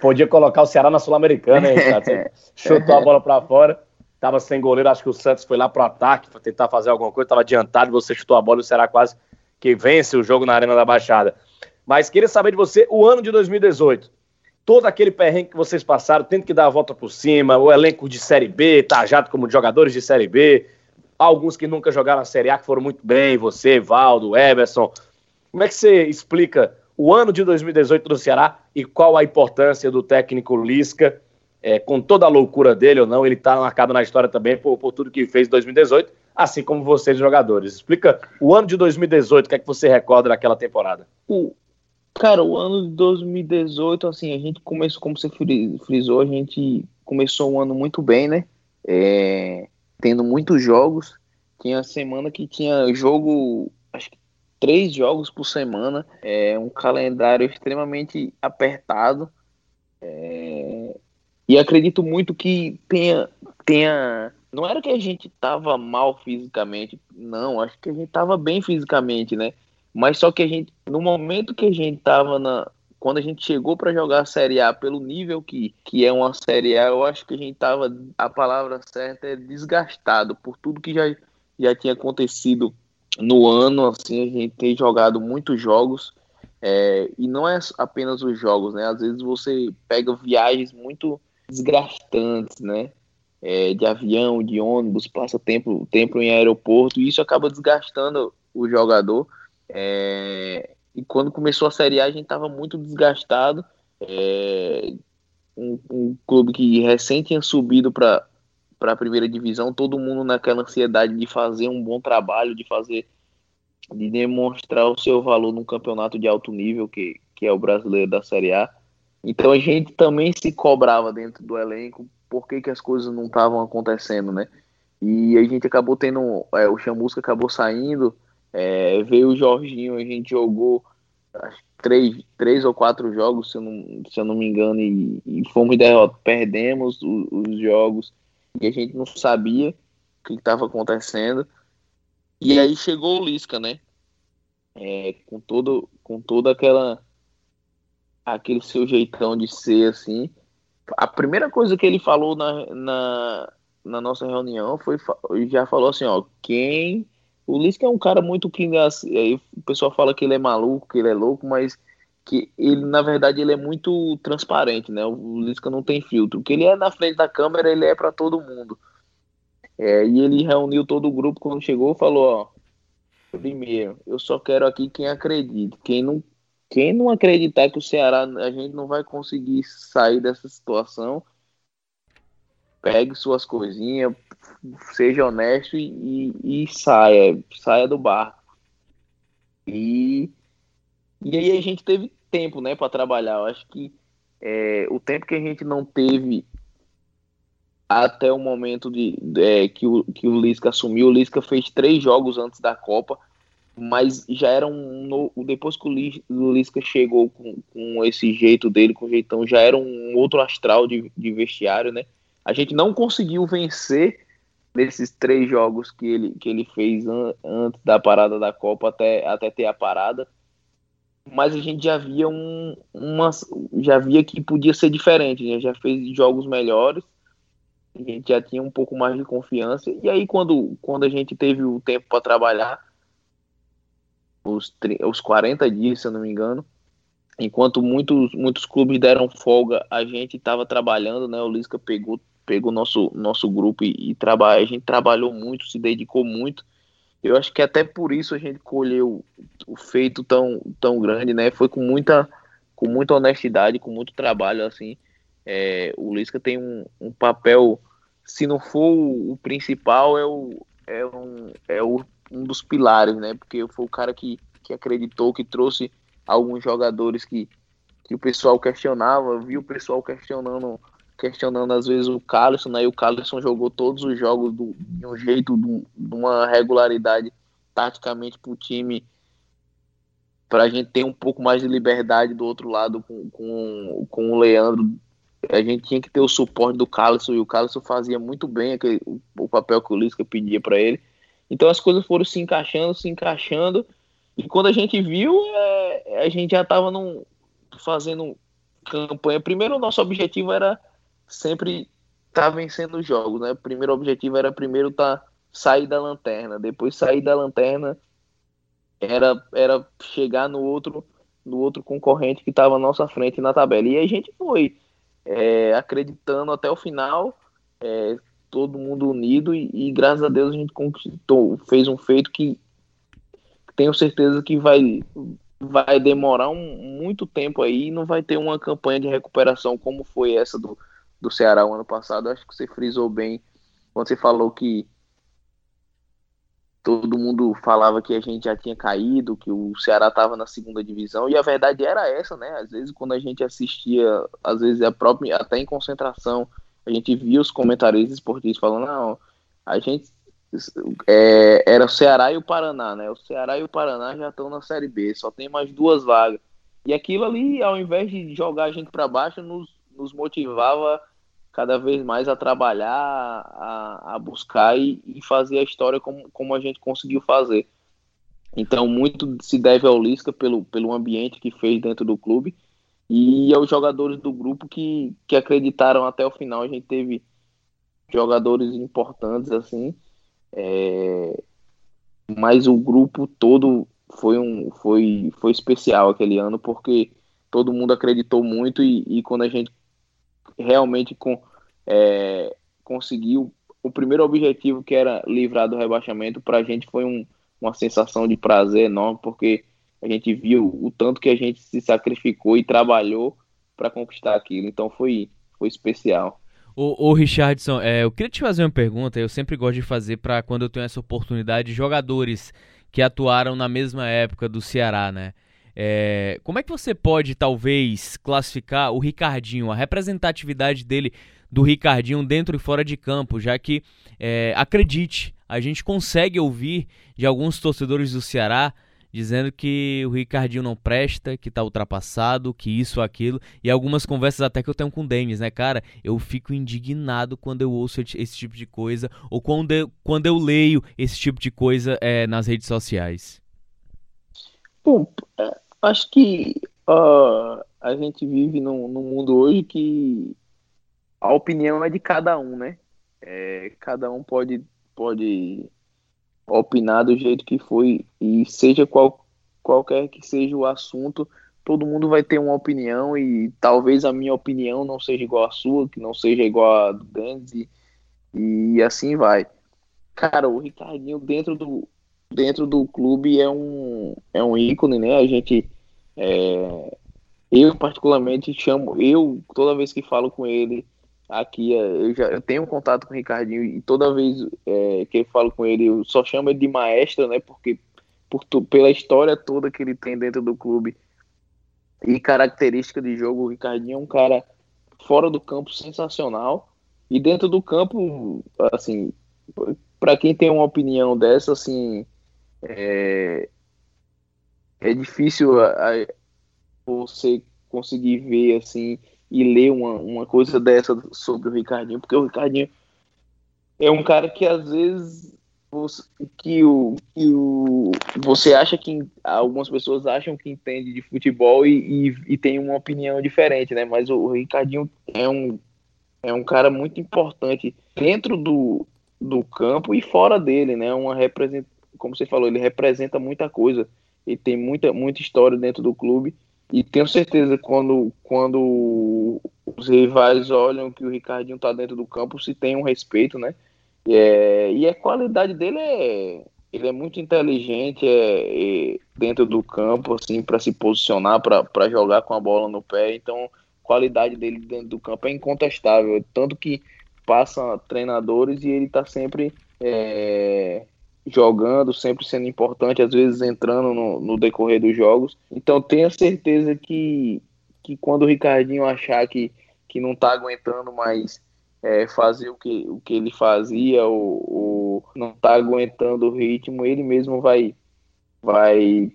podia colocar o Ceará na Sul-Americana, chutou a bola para fora estava sem goleiro, acho que o Santos foi lá pro ataque para tentar fazer alguma coisa, estava adiantado, você chutou a bola e o Ceará quase que vence o jogo na Arena da Baixada. Mas queria saber de você o ano de 2018. Todo aquele perrengue que vocês passaram, tendo que dar a volta por cima, o elenco de Série B, Tajado como jogadores de Série B, alguns que nunca jogaram a Série A que foram muito bem, você, Valdo, Everson. Como é que você explica o ano de 2018 do Ceará e qual a importância do técnico Lisca é, com toda a loucura dele ou não, ele está marcado na história também por, por, tudo que fez em 2018, assim como vocês, jogadores. Explica o ano de 2018, o que é que você recorda daquela temporada? O, cara, o ano de 2018, assim, a gente começou, como você frisou, a gente começou um ano muito bem, né? É, tendo muitos jogos. Tinha semana que tinha jogo, acho que três jogos por semana, é um calendário extremamente apertado. É, e acredito muito que tenha, tenha. Não era que a gente tava mal fisicamente, não, acho que a gente tava bem fisicamente, né? Mas só que a gente, no momento que a gente tava na. Quando a gente chegou para jogar a Série A pelo nível que, que é uma Série A, eu acho que a gente tava. A palavra certa é desgastado por tudo que já, já tinha acontecido no ano, assim, a gente tem jogado muitos jogos. É, e não é apenas os jogos, né? Às vezes você pega viagens muito desgastantes, né? É, de avião, de ônibus, passa tempo, tempo em aeroporto, e isso acaba desgastando o jogador. É, e quando começou a Série A, a gente estava muito desgastado. É, um, um, clube que recém tinha subido para para a primeira divisão, todo mundo naquela ansiedade de fazer um bom trabalho, de fazer de demonstrar o seu valor num campeonato de alto nível que, que é o brasileiro da Série A. Então a gente também se cobrava dentro do elenco por que, que as coisas não estavam acontecendo, né? E a gente acabou tendo. É, o Chamusca acabou saindo, é, veio o Jorginho, a gente jogou acho, três, três ou quatro jogos, se eu não, se eu não me engano, e, e fomos derrotados, perdemos os, os, jogos e a gente não sabia o que estava acontecendo. E aí chegou o Lisca, né? É, com todo com toda aquela aquele seu jeitão de ser assim. A primeira coisa que ele falou na, na, na nossa reunião foi já falou assim, ó, quem o Lisca é um cara muito que aí o pessoal fala que ele é maluco, que ele é louco, mas que ele na verdade ele é muito transparente, né? O Lisca não tem filtro. O que ele é na frente da câmera, ele é para todo mundo. É, e ele reuniu todo o grupo quando chegou, falou, ó, primeiro, eu só quero aqui quem acredita. Quem não quem não acreditar que o Ceará a gente não vai conseguir sair dessa situação, pegue suas coisinhas, seja honesto e, e, e saia, saia do barco. E, e aí a gente teve tempo, né, para trabalhar. Eu acho que é, o tempo que a gente não teve até o momento de, de é, que, o, que o Lisca assumiu, o Lisca fez três jogos antes da Copa mas já era um depois que o Lisca chegou com, com esse jeito dele, com o jeitão, já era um outro astral de, de vestiário, né? A gente não conseguiu vencer nesses três jogos que ele, que ele fez an, antes da parada da Copa até, até ter a parada, mas a gente já via um uma, já via que podia ser diferente, né? já fez jogos melhores, a gente já tinha um pouco mais de confiança e aí quando, quando a gente teve o tempo para trabalhar os, os 40 dias, se eu não me engano. Enquanto muitos, muitos clubes deram folga, a gente estava trabalhando, né? O Lisca pegou pegou nosso nosso grupo e, e trabalha, a gente trabalhou muito, se dedicou muito. Eu acho que até por isso a gente colheu o feito tão tão grande, né? Foi com muita com muita honestidade, com muito trabalho, assim. É, o Lisca tem um, um, papel, se não for o, o principal, é o, é, um, é o um dos pilares, né? Porque foi o cara que, que acreditou, que trouxe alguns jogadores que, que o pessoal questionava, viu o pessoal questionando, questionando às vezes o Carlson, né? E o Carlson jogou todos os jogos do, de um jeito, de uma regularidade taticamente para o time, para a gente ter um pouco mais de liberdade do outro lado com, com, com o Leandro. A gente tinha que ter o suporte do Carlson e o Carlson fazia muito bem aquele, o, o papel que o Lisca pedia para ele. Então as coisas foram se encaixando, se encaixando, e quando a gente viu, é, a gente já estava fazendo campanha. Primeiro, o nosso objetivo era sempre estar tá vencendo os jogos, né? O primeiro objetivo era primeiro tá, sair da lanterna, depois sair da lanterna era, era chegar no outro no outro concorrente que estava à nossa frente na tabela. E a gente foi é, acreditando até o final, é, todo mundo unido e, e, graças a Deus a gente conquistou, fez um feito que tenho certeza que vai vai demorar um, muito tempo aí e não vai ter uma campanha de recuperação como foi essa do, do Ceará o ano passado. Acho que você frisou bem quando você falou que todo mundo falava que a gente já tinha caído, que o Ceará estava na segunda divisão, e a verdade era essa, né? Às vezes quando a gente assistia, às vezes a própria, até em concentração, a gente via os comentaristas esportivos falando, não, a gente é, era o Ceará e o Paraná, né? O Ceará e o Paraná já estão na Série B, só tem mais duas vagas. E aquilo ali, ao invés de jogar a gente para baixo, nos, nos motivava cada vez mais a trabalhar, a, a buscar e, e, fazer a história como, como a gente conseguiu fazer. Então, muito se deve ao Lisca pelo, pelo ambiente que fez dentro do clube e aos jogadores do grupo que, que acreditaram até o final. A gente teve jogadores importantes assim, é... mas o grupo todo foi um foi foi especial aquele ano porque todo mundo acreditou muito e, e quando a gente realmente com, é, conseguiu o primeiro objetivo que era livrar do rebaixamento para a gente foi um, uma sensação de prazer enorme porque a gente viu o tanto que a gente se sacrificou e trabalhou para conquistar aquilo. Então foi, foi especial. Ô, ô Richardson, é, eu queria te fazer uma pergunta, eu sempre gosto de fazer para quando eu tenho essa oportunidade, jogadores que atuaram na mesma época do Ceará, né? É, como é que você pode, talvez, classificar o Ricardinho, a representatividade dele do Ricardinho dentro e fora de campo, já que, é, acredite, a gente consegue ouvir de alguns torcedores do Ceará dizendo que o Ricardinho não presta, que tá ultrapassado, que isso, aquilo, e algumas conversas até que eu tenho com o Denis, né, cara? Eu fico indignado quando eu ouço esse tipo de coisa, ou quando eu, quando eu leio esse tipo de coisa é, nas redes sociais. Bom, é, acho que uh, a gente vive num, num mundo hoje que a opinião é de cada um, né? É, cada um pode, pode opinar do jeito que foi e seja qual, qualquer que seja o assunto, todo mundo vai ter uma opinião e talvez a minha opinião não seja igual à sua, que não seja igual a do Dennis e, e assim vai. Cara, o Ricardinho dentro do dentro do clube é um é um ícone, né? A gente é, eu particularmente chamo eu toda vez que falo com ele aqui, é, eu já eu tenho contato com o Ricardinho e toda vez é, que eu falo com ele, eu só chamo ele de maestro, né? Porque por, pela história toda que ele tem dentro do clube e característica de jogo, o Ricardinho é um cara fora do campo sensacional e dentro do campo, assim, para quem tem uma opinião dessa, assim, é, é difícil a, a, você conseguir ver assim e ler uma, uma coisa dessa sobre o Ricardinho, porque o Ricardinho é um cara que às vezes você, que o, que o você acha que algumas pessoas acham que entende de futebol e, e, e tem uma opinião diferente, né? Mas o, o Ricardinho é um é um cara muito importante dentro do, do campo e fora dele, né? Uma represent, como você falou, ele representa muita coisa. Ele tem muita muita história dentro do clube e tenho certeza quando, quando os rivais olham que o Ricardinho está dentro do campo, se tem um respeito, né? É, e a qualidade dele é. Ele é muito inteligente é, é dentro do campo, assim, para se posicionar, para jogar com a bola no pé. Então, a qualidade dele dentro do campo é incontestável. Tanto que passa treinadores e ele está sempre é, jogando, sempre sendo importante, às vezes entrando no, no decorrer dos jogos. Então tenha certeza que, que quando o Ricardinho achar que, que não está aguentando mais é, fazer o que, o que ele fazia ou, ou não está aguentando o ritmo, ele mesmo vai, vai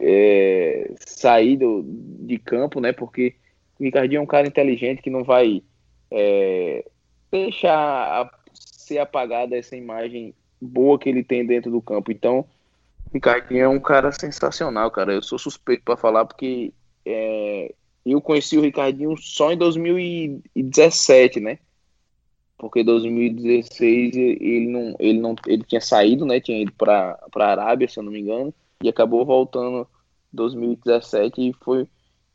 é, sair do, de campo, né? Porque o Ricardinho é um cara inteligente que não vai é, deixar ser apagada essa imagem boa que ele tem dentro do campo. Então, Ricardinho é um cara sensacional, cara. Eu sou suspeito para falar porque é, eu conheci o Ricardinho só em 2017, né? Porque 2016 ele não, ele não, ele tinha saído, né? Tinha ido para para Arábia, se eu não me engano, e acabou voltando 2017 e foi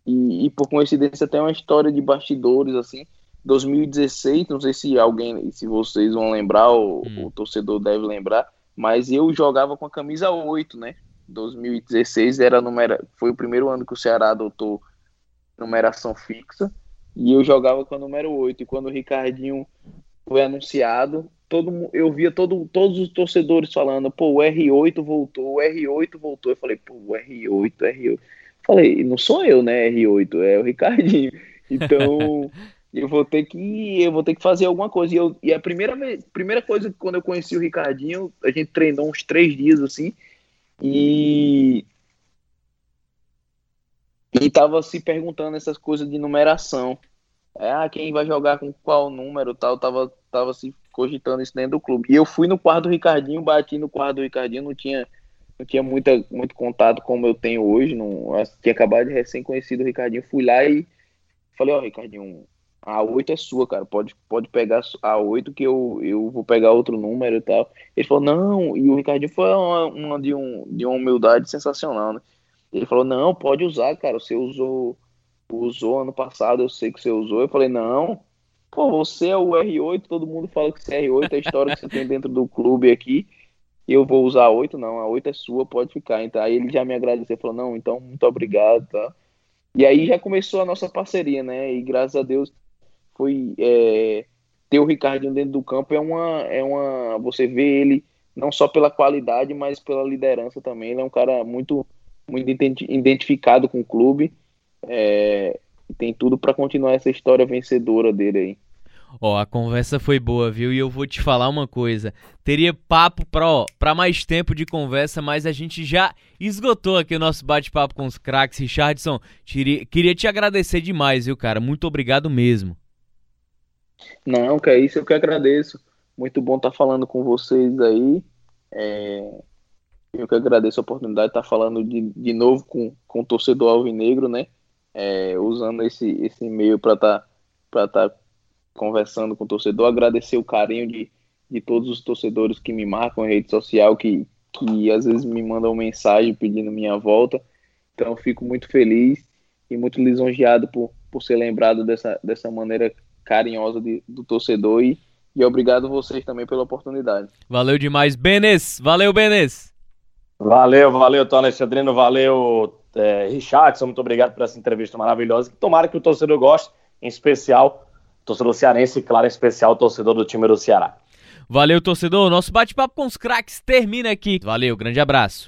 e, e por coincidência tem uma história de bastidores assim 2016, não sei se alguém, se vocês vão lembrar, ou hum. o torcedor deve lembrar, mas eu jogava com a camisa 8, né? 2016 era numera... foi o primeiro ano que o Ceará adotou numeração fixa e eu jogava com a número 8. E quando o Ricardinho foi anunciado, todo eu via todo, todos os torcedores falando, pô, o R8 voltou, o R8 voltou. Eu falei, pô, o R8, R8. Falei, não sou eu, né, R8, é o Ricardinho. Então, eu vou ter que eu vou ter que fazer alguma coisa. E, eu, e a primeira, primeira coisa quando eu conheci o Ricardinho, a gente treinou uns três dias assim e e tava se perguntando essas coisas de numeração. É, ah, quem vai jogar com qual número tal, tava, tava se cogitando isso dentro do clube. E eu fui no quarto do Ricardinho, bati no quarto do Ricardinho, não tinha, não tinha muita, muito contato como eu tenho hoje, não, tinha acabado de recém conhecido o Ricardinho, fui lá e falei, ó, oh, Ricardinho, a 8 é sua, cara. Pode, pode pegar a 8 que eu, eu vou pegar outro número e tal. Ele falou, não, e o Ricardinho foi uma, uma de, um, de uma humildade sensacional, né? Ele falou, não, pode usar, cara. Você usou, usou ano passado, eu sei que você usou. Eu falei, não, pô, você é o R8, todo mundo fala que você é R8, é a história que você tem dentro do clube aqui. Eu vou usar a 8, não, a 8 é sua, pode ficar. Então, aí ele já me agradeceu, falou, não, então muito obrigado, tá? E aí já começou a nossa parceria, né? E graças a Deus foi é, ter o Ricardinho dentro do campo é uma, é uma. Você vê ele não só pela qualidade, mas pela liderança também. Ele é um cara muito, muito identificado com o clube. É, tem tudo para continuar essa história vencedora dele aí. Ó, a conversa foi boa, viu? E eu vou te falar uma coisa. Teria papo pra, ó, pra mais tempo de conversa, mas a gente já esgotou aqui o nosso bate-papo com os craques. Richardson, queria te agradecer demais, viu, cara? Muito obrigado mesmo. Não, que é isso, eu que agradeço. Muito bom estar tá falando com vocês aí. É... Eu que agradeço a oportunidade de estar tá falando de, de novo com, com o torcedor alvinegro, né? É, usando esse, esse e-mail para estar tá, tá conversando com o torcedor, agradecer o carinho de, de todos os torcedores que me marcam em rede social, que, que às vezes me mandam mensagem pedindo minha volta. Então fico muito feliz e muito lisonjeado por, por ser lembrado dessa, dessa maneira carinhosa de, do torcedor e, e obrigado vocês também pela oportunidade. Valeu demais, Benes. Valeu, Benes. Valeu, valeu, Tom Alexandrino. Valeu, é, Richardson. Muito obrigado por essa entrevista maravilhosa. Tomara que o torcedor goste, em especial torcedor cearense e, claro, em especial o torcedor do time do Ceará. Valeu, torcedor. Nosso bate-papo com os craques termina aqui. Valeu, grande abraço.